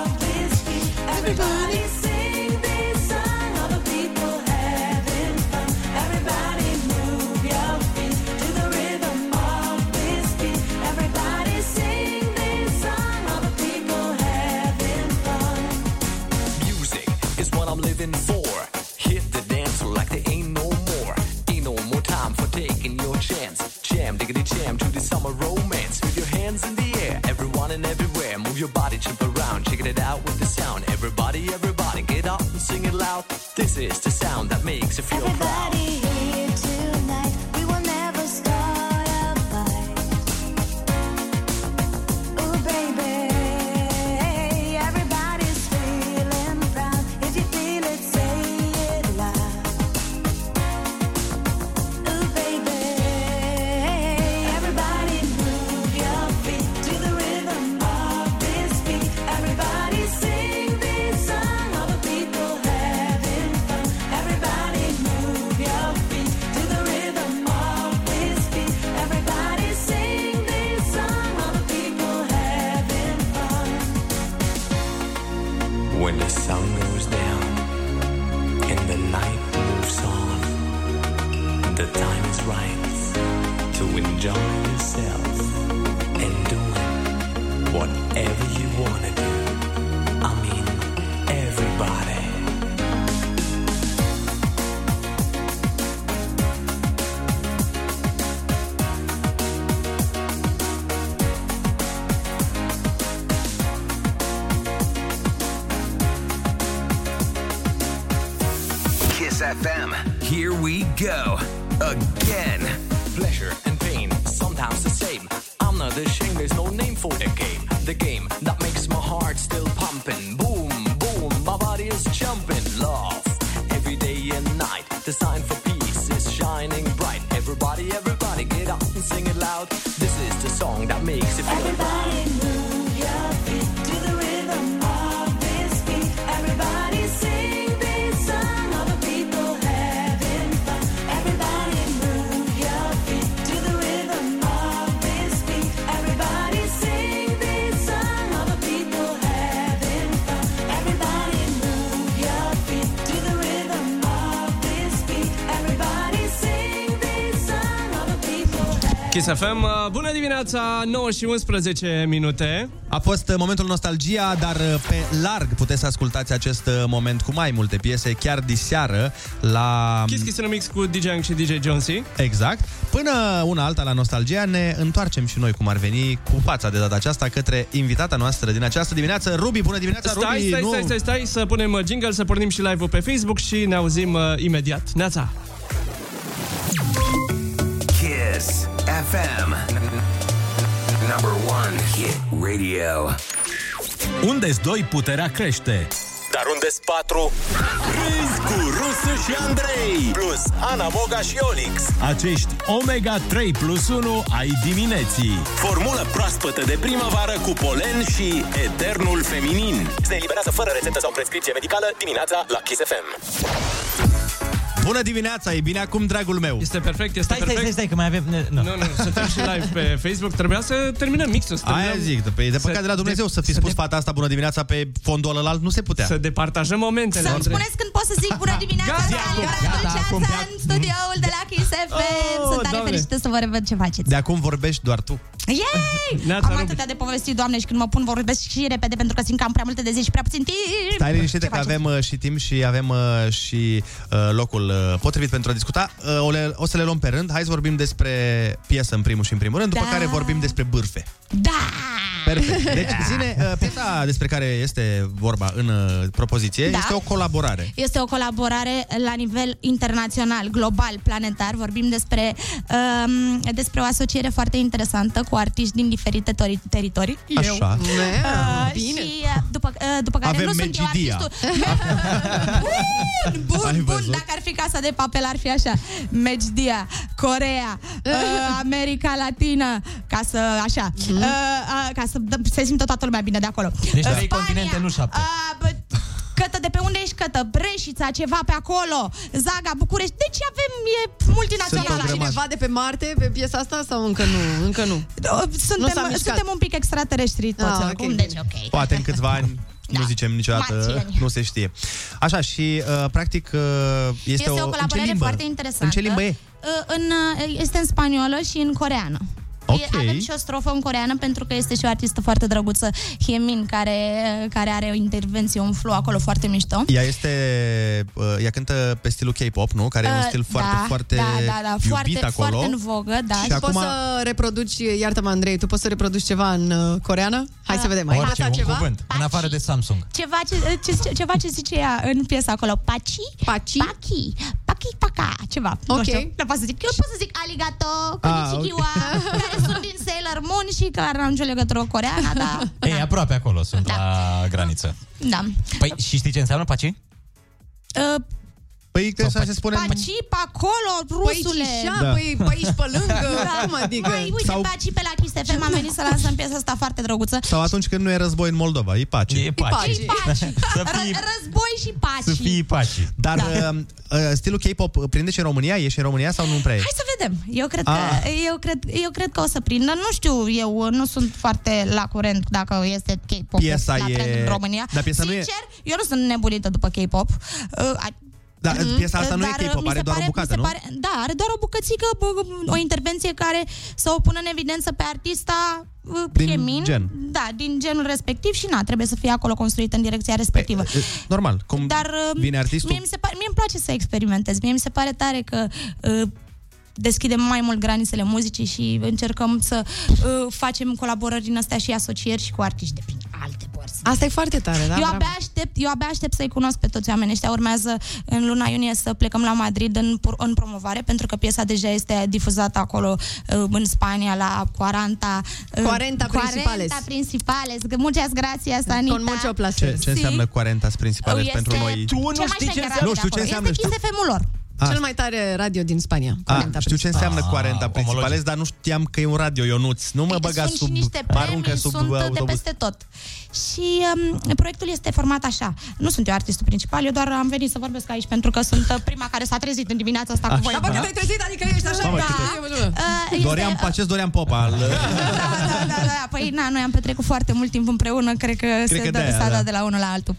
Everybody chance. Jam, diggity jam to the summer romance. With your hands in the air, everyone and everywhere. Move your body, jump around, checking it out with the sound. Everybody, everybody, get up and sing it loud. This is the sound that makes you feel proud. Everybody Kiss FM, uh, bună dimineața, 9 și 11 minute. A fost uh, momentul nostalgia, dar uh, pe larg puteți să ascultați acest uh, moment cu mai multe piese, chiar diseară la... Kiss Kiss în mix cu DJ Ang și DJ Jonesy. Exact. Până una alta la nostalgia ne întoarcem și noi, cum ar veni, cu fața de data aceasta către invitata noastră din această dimineață. Ruby, bună dimineața, Stai, Ruby! stai, nu... stai, stai, stai, să punem uh, jingle, să pornim și live-ul pe Facebook și ne auzim uh, imediat. Neața! Radio. Unde-s doi, puterea crește. Dar unde-s patru? Râzi cu Rusu și Andrei Plus Ana Moga și Olix Acești Omega 3 plus 1 ai dimineții. Formulă proaspătă de primăvară cu polen și eternul feminin Se eliberează fără rețetă sau prescripție medicală dimineața la Kiss FM Bună dimineața, e bine acum, dragul meu! Este perfect, este Stai, stai, perfect. stai, stai, că mai avem... Ne, Nu, nu, suntem și live pe Facebook. Trebuia să terminăm mixul. Să Aia terminăm, zic, pe de păcat de la Dumnezeu să fi spus fata asta bună dimineața pe fondul ălalt, nu se putea. Să departajăm momentele. Să-mi Andrei. spuneți când pot să zic bună dimineața Gata, Gata, acum, Gata, gata, acum, Dulceața în studioul de la Kiss FM Oh, Sunt tare Doamne. fericită să vă revăd ce faceți De acum vorbești doar tu. Yay! Neața, Am Rubi. atâtea de povestit, doamne, și când mă pun vorbesc și repede pentru că simt că am prea multe de zi și prea puțin timp Stai liniștită Ce că faceți? avem uh, și timp și avem uh, și uh, locul uh, potrivit pentru a discuta. Uh, o, le, o să le luăm pe rând. Hai să vorbim despre piesă în primul și în primul rând, după Da. care vorbim despre bârfe. Da! Perfect. Deci, zine, uh, piesa despre care este vorba în uh, propoziție Da. este o colaborare. Este o colaborare la nivel internațional, global, planetar. Vorbim despre, um, despre o asociere foarte interesantă cu artiști din diferite tori- teritorii. Așa. Uh, Bine. și uh, după, uh, după care Avem nu sunt eu Megidia. artistul. bun, Ai bun, bun, văzut? dacă ar fi casa de papel ar fi așa. Mejdia, Corea, uh, America Latină, ca să așa, uh, uh, ca să dă- se simtă toată lumea bine de acolo. Deci Uh, trei Spania, continente, nu șapte. Uh, bă, Cătă, de pe unde ești Cătă? Breșița, ceva pe acolo, Zaga, București. Deci avem, e multinațională. Era cineva de pe Marte pe piesa asta sau încă nu? Încă nu. Uh, Nu s-a Suntem, mișcat. suntem un pic extraterestri toți Ah, oricum, ok, deci bine. ok. Poate în câțiva ani nu zicem niciodată, Marțieni. nu se știe. Așa, și uh, practic uh, este, Este, o, o în ce colaborare limbă? foarte interesantă. În ce limbă e? Uh, În, uh, este în spaniolă și în coreană. Ok. E- Avem și o strofă în coreană pentru că este și o artistă foarte drăguță, Hyemin, care, care are o intervenție, un flow acolo foarte mișto. Ea este, uh, ea cântă pe stilul K-pop, nu? Care e un Uh, stil foarte, da, foarte da, da, da, iubit foarte, acolo. foarte în vogă, da. Și Și acum- poți să reproduci, iartă-mă Andrei, tu poți să reproduci ceva în uh, coreană? Hai să vedem, ai Orice, învățat un ceva? cuvânt, în afară de Samsung. Ceva ce, ce, ceva ce zice ea în piesa acolo. Paci? Paci? Paki. Paki, paca. Ceva. Nu Ok. știu. Nu pot să zic. Eu pot să zic aligato, Ah, konnichiwa, care sunt din Sailor Moon și clar n-am nicio legătură cu coreana, dar... Ei, aproape acolo sunt la graniță. Da. Păi, și știi ce înseamnă paci? Uh, Păi trebuie să se spune... paci pe acolo, rusule. Păi, și Da. păi, pe aici, pe lângă, cum adică? Păi, uite, Sau- Sau... paci pe la Kiss FM, am venit să lansăm piesa asta foarte drăguță. Sau atunci când nu e război în Moldova, e pace. E paci. Paci, paci. Să Ră- fii, război și paci. să fii paci. Dar da. uh, uh, stilul K-pop prinde și în România? E și în România sau nu prea e? Hai să vedem. Eu cred, Ah. că, eu, cred, eu cred că o să prindă. Nu știu, eu nu sunt foarte la curent dacă este K-pop Piesa la e- trend în România. Dar piesa nu e- Sincer, eu nu sunt nebunită după K-pop. Uh, a- Da, piesa asta nu e dar K-pop, mi are se doar o pare- bucată, mi se nu? Pare, da, are doar o bucățică, bă, o intervenție care să o pună în evidență pe artista uh, Din Hyemin. gen. Da, din genul respectiv și na, trebuie să fie acolo construită în direcția respectivă. Uh, Normal, cum Dar uh, vine artistul... Mie, mi se pare, mie îmi place să experimentez. Mie mi se pare tare că uh, deschidem mai mult granițele muzicii și încercăm să uh, facem colaborări din astea și asocieri și cu artiști de prin alte părți Asta e foarte tare, da? eu, Bravo. abia aștept, eu abia aștept să-i cunosc pe toți oamenii ăștia. Urmează în luna iunie să plecăm la Madrid în, pur- în promovare, pentru că piesa deja este difuzată acolo uh, în Spania la 40 uh, 40 principales. 40 principales. Muchas gracias, Anita. Con mucho Ce, ce înseamnă 40 principales Este pentru noi? cel mai șmecher radio Nu știu de ce acolo. înseamnă. Este Știu, Kiss FM-ul lor. Cel mai tare radio din Spania. a, știu ce înseamnă 40 principales, dar nu știam că e un radio, Ionuț. Nu mă băga sunt sub, și niște mă aruncă premii, sub sunt de autobuz. peste tot. Și um, proiectul este format așa. Nu sunt eu artistul principal, eu doar am venit să vorbesc aici pentru că sunt uh, prima care s-a trezit în dimineața asta cu voi. Dar bă, că te-ai trezit, adică ești așa. Mamă, da. câte- Uh, Doream, este, acest Dorian Popa. Al, da, da, da. Păi, na, noi am petrecut foarte mult timp împreună, cred că, se că dă, de-aia, s-a da. dat de la unul la altul.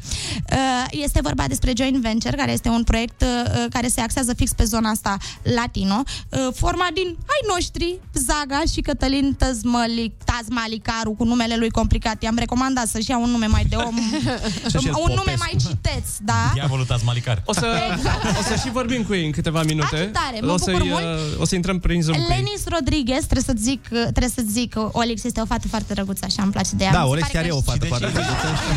Uh, Este vorba despre Joint Venture, care este un proiect uh, care se axează fix pe zona asta latino, uh, format din ai noștri, Zaga și Cătălin Tăzmălic, Tazmalicaru, cu numele lui complicat. I-am recomandat să-și ia un nume mai de om, Și el un nume Popescu. mai citeț, da? Diavolul Tazmalicar. O să, o să și vorbim cu ei în câteva minute. Ah, ce tare, mă o, bucur să-i, mult. uh, o să intrăm prin Zoom cu ei. Lenis Rodriguez, trebuie să zic, uh, trebuie să zic, uh, Olix este o fată foarte drăguță, așa îmi place de ea. Da, Mi se Olex pare chiar că e o fată foarte drăguță și...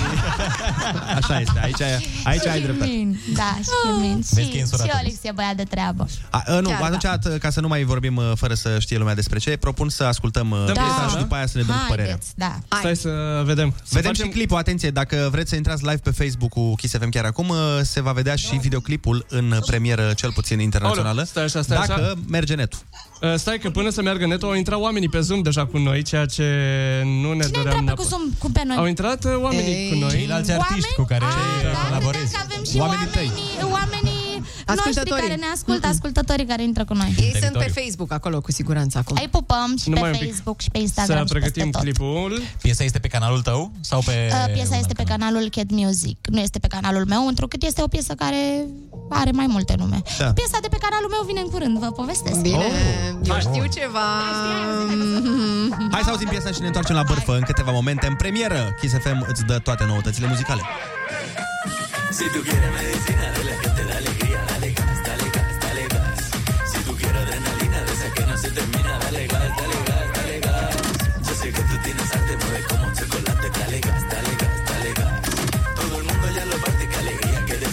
Așa este, aici, aici ai dreptate. Min, da, și Min. Vezi că e Și, însurat și Olex. Olex e băiat de treabă. A, a, nu, Chiar, atunci, da. da. ca să nu mai vorbim uh, fără să știe lumea despre ce, propun să ascultăm uh, Da. piesa și după aia să ne dăm cu părerea. Haideți, da. Stai să vedem. Să Vedem facem- și clipul, atenție, dacă vreți să intrați live pe Facebook cu Kiss FM chiar acum, uh, se va vedea și videoclipul în premieră, cel puțin internațională, Aoleu, stai așa, stai dacă așa. merge netul. Uh, Stai că până să meargă netul au intrat oamenii pe Zoom deja cu noi, ceea ce nu ne Cine doream intră pe cu neapărat. Zoom cu pe noi? Au intrat uh, oamenii Ei. cu noi. Ceilalți artiști cu care colaborezi. Că avem și oamenii, oamenii noștri Ascultătorii. care ne ascultă, ascultătorii care intră cu noi. Ei sunt pe Facebook acolo, cu siguranță, acum. Ai pupăm și Numai pe un pic. Facebook și pe Instagram și peste tot. clipul. Piesa este pe canalul tău sau pe... Uh, Piesa este pe canalul Cat Music, nu este pe canalul meu, întrucât este o piesă care are mai multe nume. Da. Piesa de pe canalul meu vine în curând, vă povestesc. Bine, Oh. eu Hai. știu ceva. Hai să auzim piesa și ne întoarcem la bârfă în câteva momente. În premieră, Kiss FM îți dă toate noutățile muzicale. Si tú quieres medicina de la que te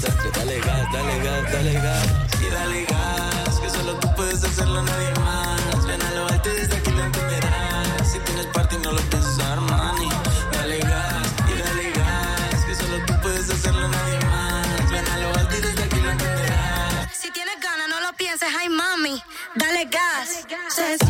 desastre, dale gas, dale gas, dale gas. Y dale gas, que solo tú puedes hacerlo, nadie más. Ven a lo alto y desde aquí lo entenderás. Si tienes parte y no lo piensas, Armani. Dale gas, y dale gas, que solo tú puedes hacerlo, nadie más. Ven a lo alto y desde aquí lo entenderás. Si tienes ganas, no lo pienses, ay mami, dale gas. Se siente,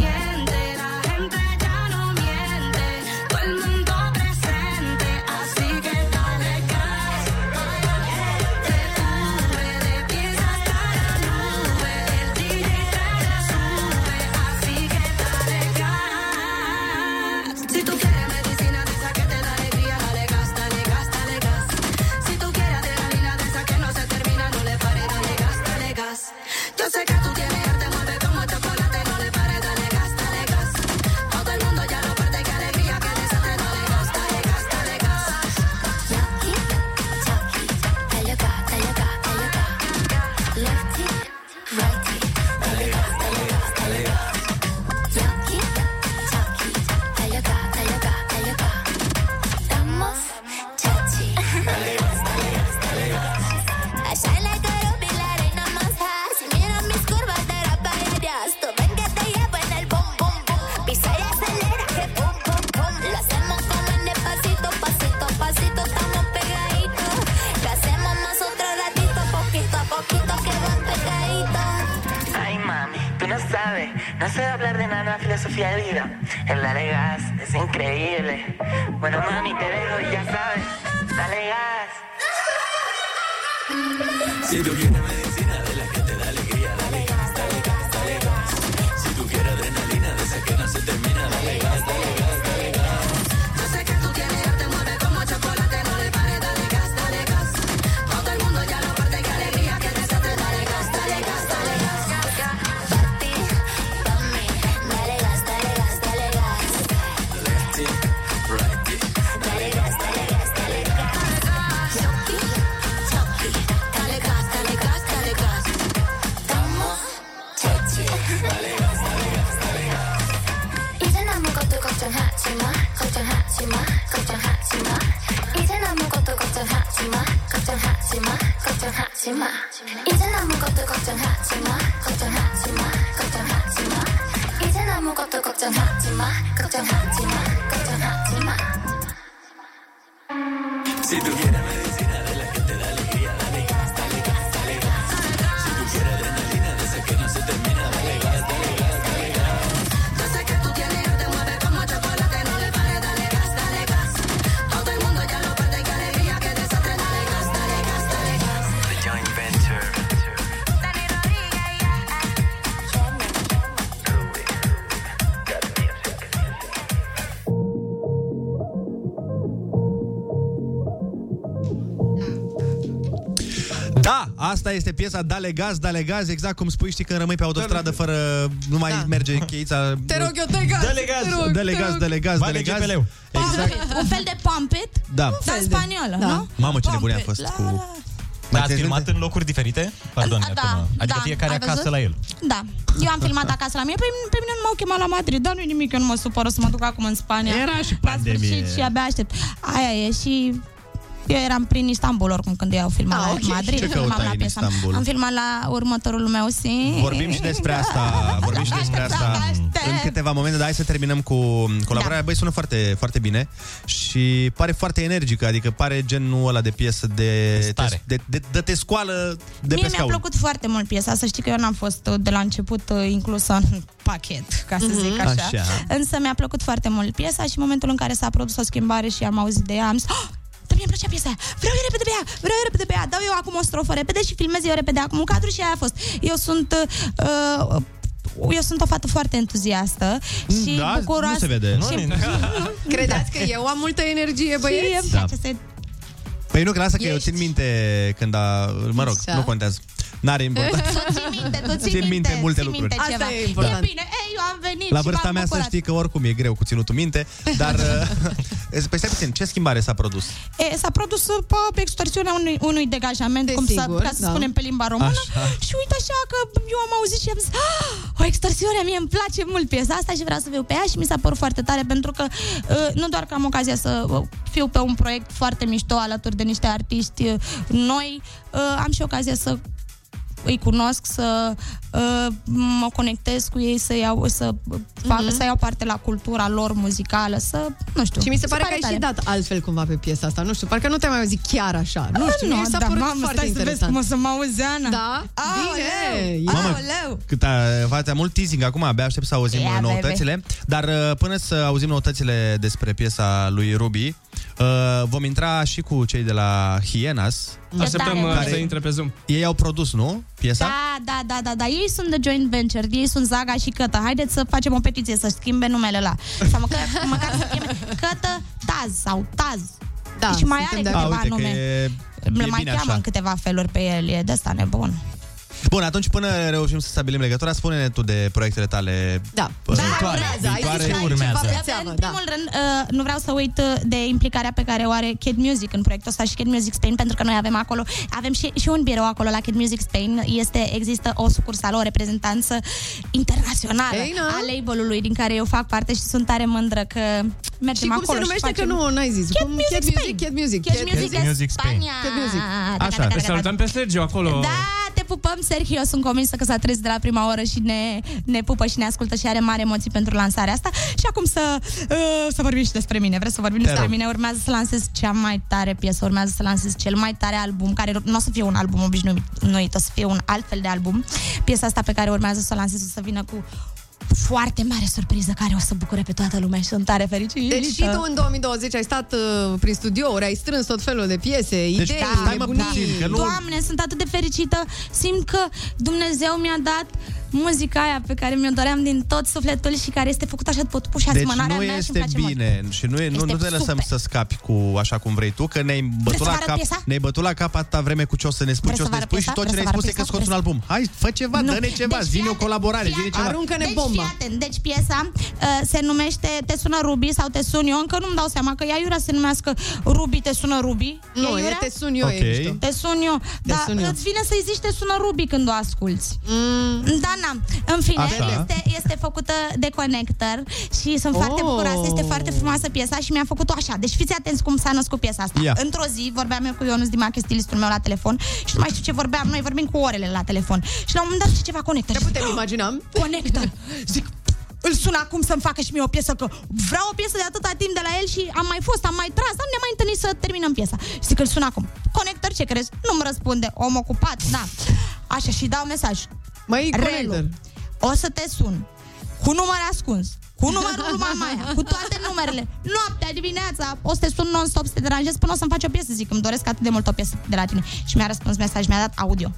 de vida. El dale gas es increíble. Bueno, mami, te dejo y ya sabes, dale gas. Este piesa Dale Gaz, Dale Gaz, exact cum spui, știi când rămâi pe autostradă fără, nu mai da. merge cheița. Te rog eu, dă gaz! Dă-le gaz, te rog, dă-le te gaz, rog. dă-le gaz, dă-le gaz. Exact. Un fel de pump it, Da. dar în spaniolă, Da. nu? Mamă, ce nebunie a Pump it, fost la, cu... la. Dar ați filmat în locuri diferite? Pardon, Da, iartă-mă. Adică da. fiecare Ai acasă văzut? la el. Da, eu am filmat acasă la mine, pe, pe mine nu m-au chemat la Madrid, dar nu-i nimic, eu nu mă supăr, o să mă duc acum în Spania. Era și La pandemie. sfârșit și abia aștept. Aia e și eu eram prin Istanbul oricum când ei au filmat Ah, la ok. Madrid. Ce filmam căutai la în piesa. Istanbul? Am filmat la următorul meu sim. Vorbim și despre asta, vorbim și despre asta în câteva momente, dar hai să terminăm cu colaborarea. Da. Băi, sună foarte, foarte bine și pare foarte energică, adică pare genul ăla de piesă de, Stare. de, de, de te scoală de Mie pe mi-a scaun. plăcut foarte mult piesa, să știi că eu n-am fost uh, de la început uh, inclusă în pachet, ca să Mhm. zic așa. Așa. Însă mi-a plăcut foarte mult piesa și în momentul în care s-a produs o schimbare și am auzit de ea, am zis, oh, dar mie îmi plăcea piesa aia, vreau eu repede pe ea, vreau eu repede pe ea, dau eu acum o strofă repede și filmez eu repede acum un cadru și aia a fost. Eu sunt... Uh, eu sunt o fată foarte entuziastă și Da, bucuroasă. nu se vede. Și, Credeți că eu am multă energie, și băieți? îmi Da. place să Păi nu, că lasă că eu Ești. țin minte când a... Mă rog, Așa. nu contează. N-are importanță. Tu ții minte, tu ții, Țin minte multe ții lucruri. Minte Asta ceva. e important. E bine, ei, eu am venit La și vârsta m-am mea să bucurat. știi că oricum e greu cu ținutul minte, dar... uh, Păi stai puțin, ce schimbare s-a produs? E, s-a produs uh, pe extorsiunea unui, unui degajament, Desigur, cum să, ca să da. spunem pe limba română. Așa. Și uite așa că eu am auzit și am zis, "Ah, o extorsiune, mie îmi place mult piesa asta și vreau să fiu pe ea și mi s-a părut foarte tare pentru că uh, nu doar că am ocazia să uh, fiu pe un proiect foarte mișto alături de niște artiști uh, noi, uh, am și ocazia să îi cunosc, să uh, mă conectez cu ei, să iau, să, fac, Mhm. să iau parte la cultura lor muzicală, să, nu știu. Și mi se pare că ai tare. și dat altfel cumva pe piesa asta. Nu știu, parcă nu te-am mai auzit chiar așa. Nu știu, mie mi s-a da, părut mamă, foarte stai să vezi interesant. cum o să mă auzi, Ana. Da? Bine! Aoleu, Mamă, aoleu. Cât a, fața mult teasing acum, abia aștept să auzim Ia, yeah, noutățile. Dar uh, până să auzim noutățile despre piesa lui Ruby, uh, vom intra și cu cei de la Hienas. Așteptăm tare. uh, Care- să intre pe Zoom. Ei au produs, nu? Piesa? Da, da, da, da, da. Ei sunt de joint venture, ei sunt Zaga și Cătă. Haideți să facem o petiție, să schimbe numele la. Sau măcar, măcar să fie Cătă Taz sau Taz. Da, și mai suntem are de A, câteva uite că nume. e, e Le mai bine cheamă așa. în câteva feluri pe el, e de asta nebun. Bun, atunci până reușim să stabilim legătura, spune-ne tu de proiectele tale Da. uh, Viitoare, urmează, ai viitoare. zis că ai urmează. ceva pe seamă, în da. primul rând, uh, nu vreau să uit uh, de implicarea pe care o are Kid Music în proiectul ăsta și Kid Music Spain, pentru că noi avem acolo, avem și, și un birou acolo la Kid Music Spain. Este, există o sucursală, o reprezentanță internațională Ei, na. a label-ului din care eu fac parte și sunt tare mândră că mergem Și cum acolo se numește facem... că nu, n-ai zis. Kid Cum Music Kid Spain. Music, Kid Music. Kid Music, Kid Music Spain. Spania. Kid Music. Da, Așa. da, da, Deci da, da. salutăm pe Sergio acolo. Da, te pupăm, Sergio. Sunt convinsă că s-a trezit de la prima oră și ne, ne pupă și ne ascultă și are mari emoții pentru lansarea asta. Și acum să, uh, să vorbim și despre mine. Vreți să vorbim despre rog. mine? Urmează să lansez cea mai tare piesă, urmează să lansez cel mai tare album, care nu o să fie un album obișnuit, o să fie un alt fel de album. Piesa asta pe care urmează să o lansez o să vină cu foarte mare surpriză care o să bucure pe toată lumea și sunt tare fericită. Deci și tu în 2020 ai stat uh, prin studiouri, ai strâns tot felul de piese, idei, Deci, stai mă nebunii. puțin, că nu- Doamne, sunt atât de fericită. Simt că Dumnezeu mi-a dat muzica aia pe care mi-o doream din tot sufletul și care este făcută așa după și Deci asemănarea nu mea și îmi este place bine și nu, e, nu, Este nu te lăsăm super. să scapi cu așa cum vrei tu, că ne-ai bătut să vă la arăt cap, piesa? ne-ai bătut la cap atâta vreme cu ce o să ne spui, Vreți ce o să să vă ne arăt spui și piesa? tot ce Vreți ne-ai să vă spus e arăt că scoți un piesa? album. Hai, fă ceva, Nu. dă-ne ceva, Deci, zi-ne o fii colaborare, atent, zi-ne fii ceva. Aruncă-ne deci, bomba. Fii atent. Deci piesa uh, se numește Te sună Ruby sau Te sun eu. Încă nu-mi dau seama că ea iurea să se numească Ruby, Te sună Ruby. Nu, e iurea? te sun eu, Ok. e mișto. Te sun eu. Dar sun eu. îți vine să-i zici Te sună Ruby când o asculti. Mm, Dar na, în fine, Așa. este, este făcută de Connector și sunt foarte Oh. bucuroasă, este foarte frumoasă piesa și mi-a făcut-o așa. Deci fiți atenți cum s-a născut piesa asta. Ia. Într-o zi vorbeam eu cu Ionuț Dimache, stilistul meu la telefon și nu mai știu ce vorbeam, noi vorbim cu orele la telefon. Și la un moment dat zice ceva Connector. Ne putem imagina. Connector. Zic, îl sun acum să-mi facă și mie o piesă, că vreau o piesă de atâta timp de la el și am mai fost, am mai tras, am ne mai întâlnit să terminăm piesa. Și zic că îl sun acum. Conector, ce crezi? Nu-mi răspunde. Om ocupat, da. Așa, și dau mesaj. Măi, Conector. o să te sun cu număr ascuns, cu numărul lui Mamaia, cu toate numerele. Noaptea, dimineața, o să te sun non-stop să te deranjez până o să-mi faci o piesă. Zic, îmi doresc atât de mult o piesă de la tine. Și mi-a răspuns mesaj, mi-a dat audio.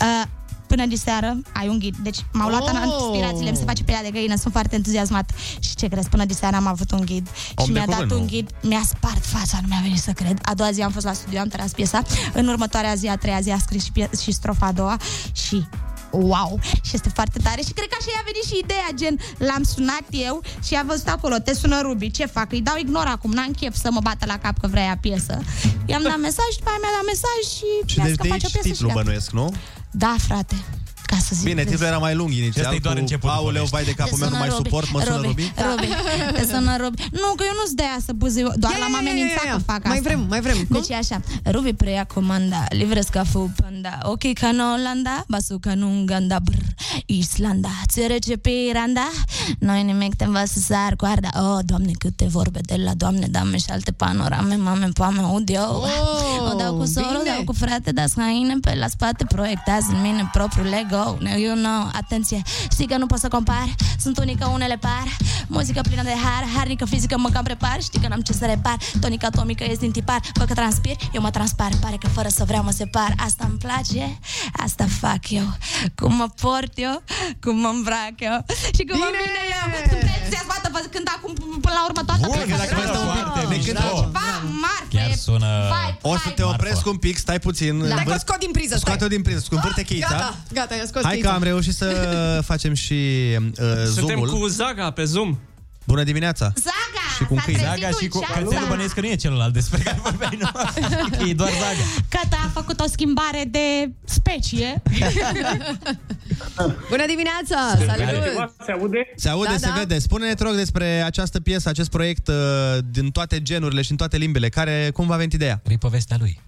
Uh, până de seară ai un ghid. Deci m-au luat Oh! oh! inspirațiile, mi se face pielea de găină, sunt foarte entuziasmat. Și ce crezi, până de seară am avut un ghid Om și de mi-a dat cuvânt, un nu? ghid, mi-a spart fața, nu mi-a venit să cred. A doua zi am fost la studio, am tras piesa. În următoarea zi, a treia zi, a scris și, pie- și strofa a doua și wow, și este foarte tare și cred că așa i-a venit și ideea, gen, l-am sunat eu și a văzut acolo, te sună Ruby, ce fac? Îi dau ignor acum, n-am chef să mă bată la cap că vrea ea piesă. I-am dat mesaj, după aia mi-a dat mesaj și, Și mi-a deci zis că de face aici o piesă titlul și gata. bănuiesc, nu? Da, frate. Ca să zic. Bine, titlul era mai lung inițial. Ăsta e doar cu, începutul Aoleu, vai de capul Te meu, nu sună mai Robi. suport, mă sună Robi. Robi, te sună Robi. Nu, că eu nu-ți de aia să buzi, doar Ia, l-am ia, ia, amenințat ia, ia. că fac Mai asta. vrem, mai vrem. Cum? Deci e așa, Robi preia comanda, livrez ca fu panda, ok ca în Olanda, basu ca în Uganda, brr, Islanda, ți rece pe Iranda, noi nimic te învăț să sar coarda, oh, doamne, câte vorbe de la doamne, dame și alte panorame, mame, pame, aud eu. Oh, o dau cu sorul, bine. dau cu frate, dați haine pe la spate, proiectează în mine propriul Lego, Now you know, atenție, știi că nu pot să compar, sunt unică, unele par, muzică plină de har, harnică fizică, mă cam prepar, știi că n-am ce să repar, tonica atomică e din tipar, văd că transpir, eu mă transpar, pare că fără să vreau mă separ, asta îmi place, asta fac eu, cum mă port eu, cum mă îmbrac eu. Și cum mă vine eu, sunt prea entuziasmată, vă cânt acum până la urmă toată Bun, dacă mai stăm un pic, ne cântă. ceva marfă, Chiar e sună... vibe, O să te opresc un pic, stai puțin. Da. Stai că o învârt- scot din priză, stai. Scoate-o din priză, scumvârte cheița. Gata, gata, i-am scos Hai că cheița. am reușit să facem și uh, Suntem zoom-ul. cu Zaga pe Zoom. Bună dimineața! Zaga! Și cum câini. Zaga și cu cățelul bănuiesc că nu e celălalt despre care vorbeai, nu? Că e doar Zaga. Cătă a făcut o schimbare de specie. Bună dimineața! Salut! Se aude? Se aude, Da, se da. vede. Spune-ne, te rog, despre această piesă, acest proiect uh, din toate genurile și în toate limbile. Care, cum v-a venit ideea? E povestea lui.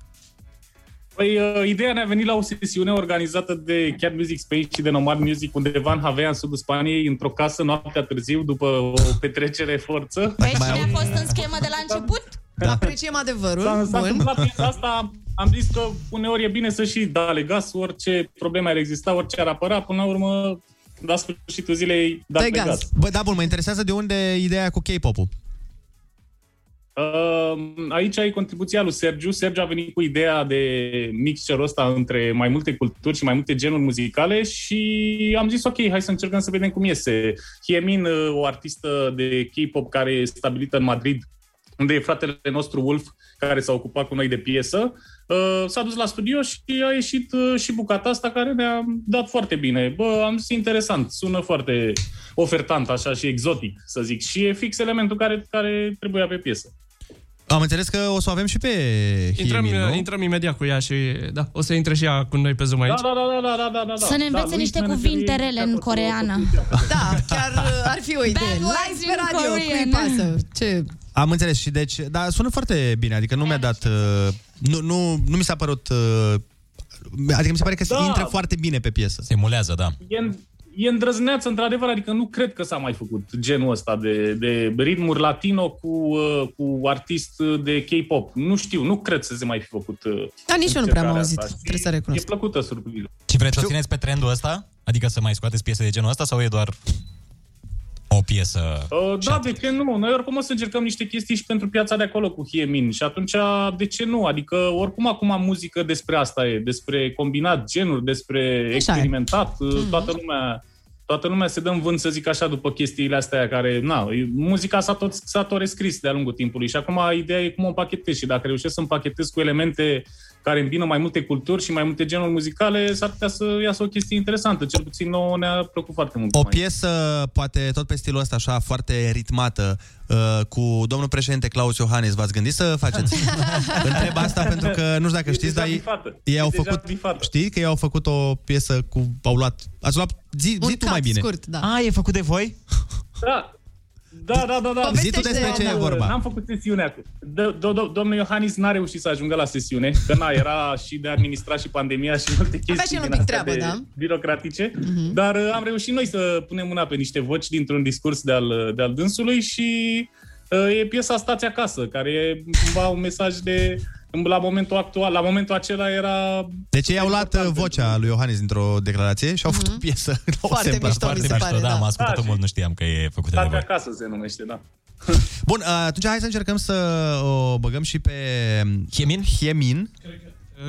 Păi, uh, ideea ne-a venit la o sesiune organizată de Cat Music Space și de Nomad Music undeva în Havea, în sudul Spaniei, într-o casă noaptea târziu, după o petrecere forță. Păi cine a fost în schemă de la început? Da. Apreciem adevărul. S-a, s-a Bun. întâmplat piesa asta, am zis că uneori e bine să și da legas orice probleme ar exista, orice ar apăra, până la urmă, la sfârșitul zilei, da Dai legas. gaz. Bă, da, bun, mă interesează de unde ideea cu K-pop-ul. Uh, aici e contribuția lui Sergiu. Sergiu a venit cu ideea de mixerul ăsta între mai multe culturi și mai multe genuri muzicale și am zis ok, hai să încercăm să vedem cum iese. Hiemin, uh, o artistă de K-pop care e stabilită în Madrid, unde e fratele nostru Wolf, care s-a ocupat cu noi de piesă, uh, s-a dus la studio și a ieșit uh, și bucata asta care ne-a dat foarte bine. Bă, am zis interesant, sună foarte ofertant așa și exotic, să zic, și e fix elementul care, care trebuia pe piesă. Am înțeles că o să o avem și pe Intrăm, Hiemin, nu? intrăm imediat cu ea și da, o să intre și ea cu noi pe Zoom aici. Da, da, da, da, da, da, da, da. Să ne învețe da, niște Luis cuvinte Menegheri, rele în coreană. Da, chiar uh, ar fi o idee. Bad words Live pe in radio, cui Korean. pasă? Ce? Am înțeles și deci, da, sună foarte bine, adică nu mi-a dat, uh, nu, nu, nu mi s-a părut, uh, adică mi se pare că Da. se intră foarte bine pe piesă. Se emulează, da. E, e îndrăzneață, într-adevăr, adică nu cred că s-a mai făcut genul ăsta de, de ritmuri latino cu, uh, cu artist de K-pop. Nu știu, nu cred să se mai fi făcut. uh, Da, nici eu nu prea am încercarea auzit, asta. Și trebuie să recunosc. E plăcută surpriză. Și vreți să o țineți pe trendul ăsta? Adică să mai scoateți piese de genul ăsta sau e doar o piesă... Uh, da, de ce nu? Noi oricum o să încercăm niște chestii și pentru piața de acolo cu Hiemin și atunci de ce nu? Adică oricum acum muzică despre asta e, despre combinat genuri, despre experimentat, mm-hmm. toată lumea toată lumea se dă în vânt, să zic așa, după chestiile astea care, na, e- muzica s-a tot, s-a tot rescris de-a lungul timpului și acum ideea e cum o împachetezi și dacă reușești să împachetezi cu elemente care îmbină mai multe culturi și mai multe genuri muzicale, s-ar putea să iasă o chestie interesantă. Cel puțin nouă ne-a plăcut foarte mult. O piesă, poate tot pe stilul ăsta, așa, foarte ritmată, uh, cu domnul președinte Claus Iohannis, v-ați gândit să faceți? Întreb asta pentru că, nu știu dacă E știți, deja dar ei, bifată. ei E au deja făcut, bifată. știi că ei au făcut o piesă cu, au luat, ați luat zi, Un zi tu cut mai bine. scurt, da. A, e făcut de voi? Da. Da, da, da, da. Zi tu despre ce e vorba. N-am făcut sesiunea. Do- do- do- Domnul Iohannis n-a reușit să ajungă la sesiune, că na, era și de administrat și pandemia și multe chestii și el un din pic astea treabă, de da. birocratice, dar uh, am reușit noi să punem mâna pe niște voci dintr-un discurs de-al, de-al dânsului și uh, e piesa Stați acasă, care e cumva un mesaj de la momentul actual, la momentul acela era Deci ei au luat uh, vocea lui Iohannis dintr-o declarație și au făcut o piesă. la o Foarte semnă. mișto, mi se Foarte pare, mișto, da, da. am ascultat-o Da, și- mult, nu știam că e făcută de Stați voi. acasă se numește, da. Bun, uh, atunci hai să încercăm să o băgăm și pe Hiemin. Hiemin.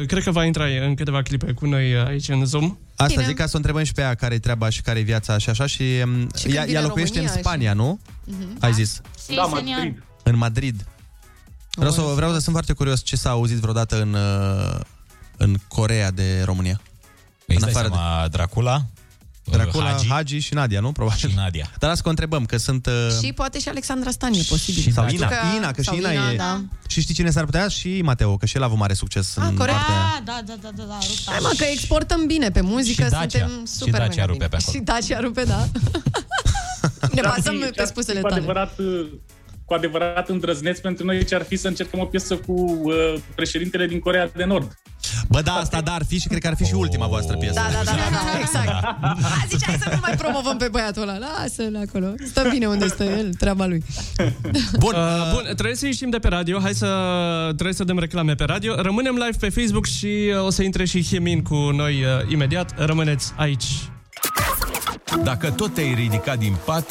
Cred că va intra în câteva clipe cu noi uh, aici în Zoom. Asta Bine. zic ca să o întrebăm și pe ea care e treaba și care e viața și așa și, um, Și când ea, vine ea în locuiește în România Spania, și- nu? Mhm. Ai zis. Sí, Da, señor. Madrid. În Madrid. Vreau să, vreau să sunt foarte curios ce s-a auzit vreodată în, uh, în Corea de România. Păi În îți dai afară de- seama, Dracula, Dracula, Hagi, Hagi, și Nadia, nu? Probabil. și Nadia. Dar las că o întrebăm, că sunt... Uh, Și poate și Alexandra Stan e posibil. și sau Știu Ina, că- Ina, că sau și Ina, e... Da. Și știi cine s-ar putea? Și Mateo, că și el a avut mare succes Ah, în corect. partea aia. Ah, da, da, da, da, da, rupt Hai mă, că exportăm bine pe muzică, Și Dacia. suntem Și super Dacia mega rupe bine. pe acolo. Și Dacia rupe, da. ne Ce-ar bazăm fi- pe ce-ar spusele fi cu tale. adevărat, uh, cu adevărat îndrăzneț pentru noi ce ar fi să încercăm o piesă cu uh, președintele din Corea de Nord. Bă, da, asta da, ar fi și cred că ar fi și ultima voastră piesă. Da, da, da, da, da, exact. A, zice, hai să nu mai promovăm pe băiatul ăla. Lasă-l acolo. Stă bine unde stă el, treaba lui. Bun, Uh, bun, trebuie să ieșim de pe radio, hai să trebuie să dăm reclame pe radio. Rămânem live pe Facebook și uh, o să intre și Hemin cu noi uh, imediat. Rămâneți aici. Dacă tot te-ai ridicat din pat,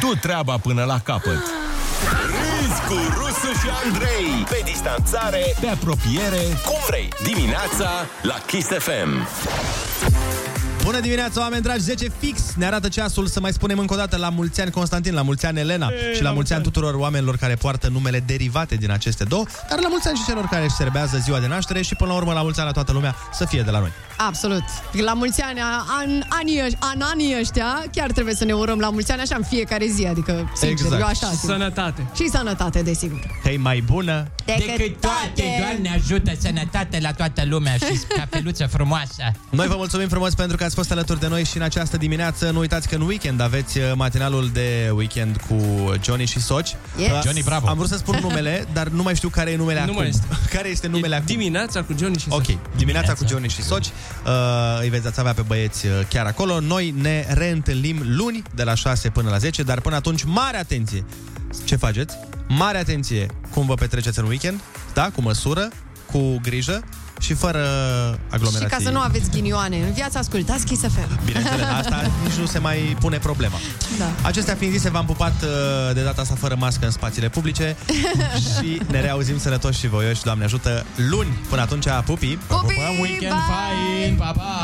du treaba până la capăt. Râzi cu Rusu și Andrei. Pe distanțare, Pe apropiere, cum vrei. Dimineața la Kiss FM Bună dimineața, oameni dragi, 10 fix ne arată ceasul să mai spunem încă o dată. La mulți ani Constantin, la mulți ani Elena. Ei, și la la mulți ani tuturor oamenilor care poartă numele derivate din aceste două, dar la mulți ani și celor care își serbează ziua de naștere și până la urmă la mulți ani la toată lumea să fie de la noi. Absolut. La mulți ani, an, anii, ăș- an, anii ăștia, chiar trebuie să ne urăm la mulți ani așa în fiecare zi, adică, sincer, Exact. eu așa simt. Sănătate. Și sănătate, desigur. Că e mai bună. Decât toate, Doamne ajută, sănătate la toată lumea și cafeluță frumoasă. Noi vă mulțumim frumos pentru că ați fost alături de noi și în această dimineață. Nu uitați că în weekend aveți uh, matinalul de weekend cu Johnny și Soci. Yes. Uh, Johnny, bravo. Am vrut să spun numele, dar nu mai știu care e numele Nu acum. mai este. Care este numele acum? Dimineața cu Johnny și Ok, Soci. dimineața cu Dimineața. Johnny și Soci uh, Îi veți avea pe băieți uh, chiar acolo. Noi ne reîntâlnim luni de la 6 până la 10 Dar până atunci, mare atenție! Ce faceți? Mare atenție cum vă petreceți în weekend Da, cu măsură, cu grijă și fără Și aglomerații. ca să nu aveți ghinioane în viață, ascultați Kiss FM. Bineînțeles, asta nici nu se mai pune problema. Da. Acestea fiind zise, v-am pupat uh, de data asta fără mască în spațiile publice și ne reauzim sănătoși și voioși, Doamne ajută, luni. Până atunci, pupii! Pupii, Weekend bye! fain, pa, pa!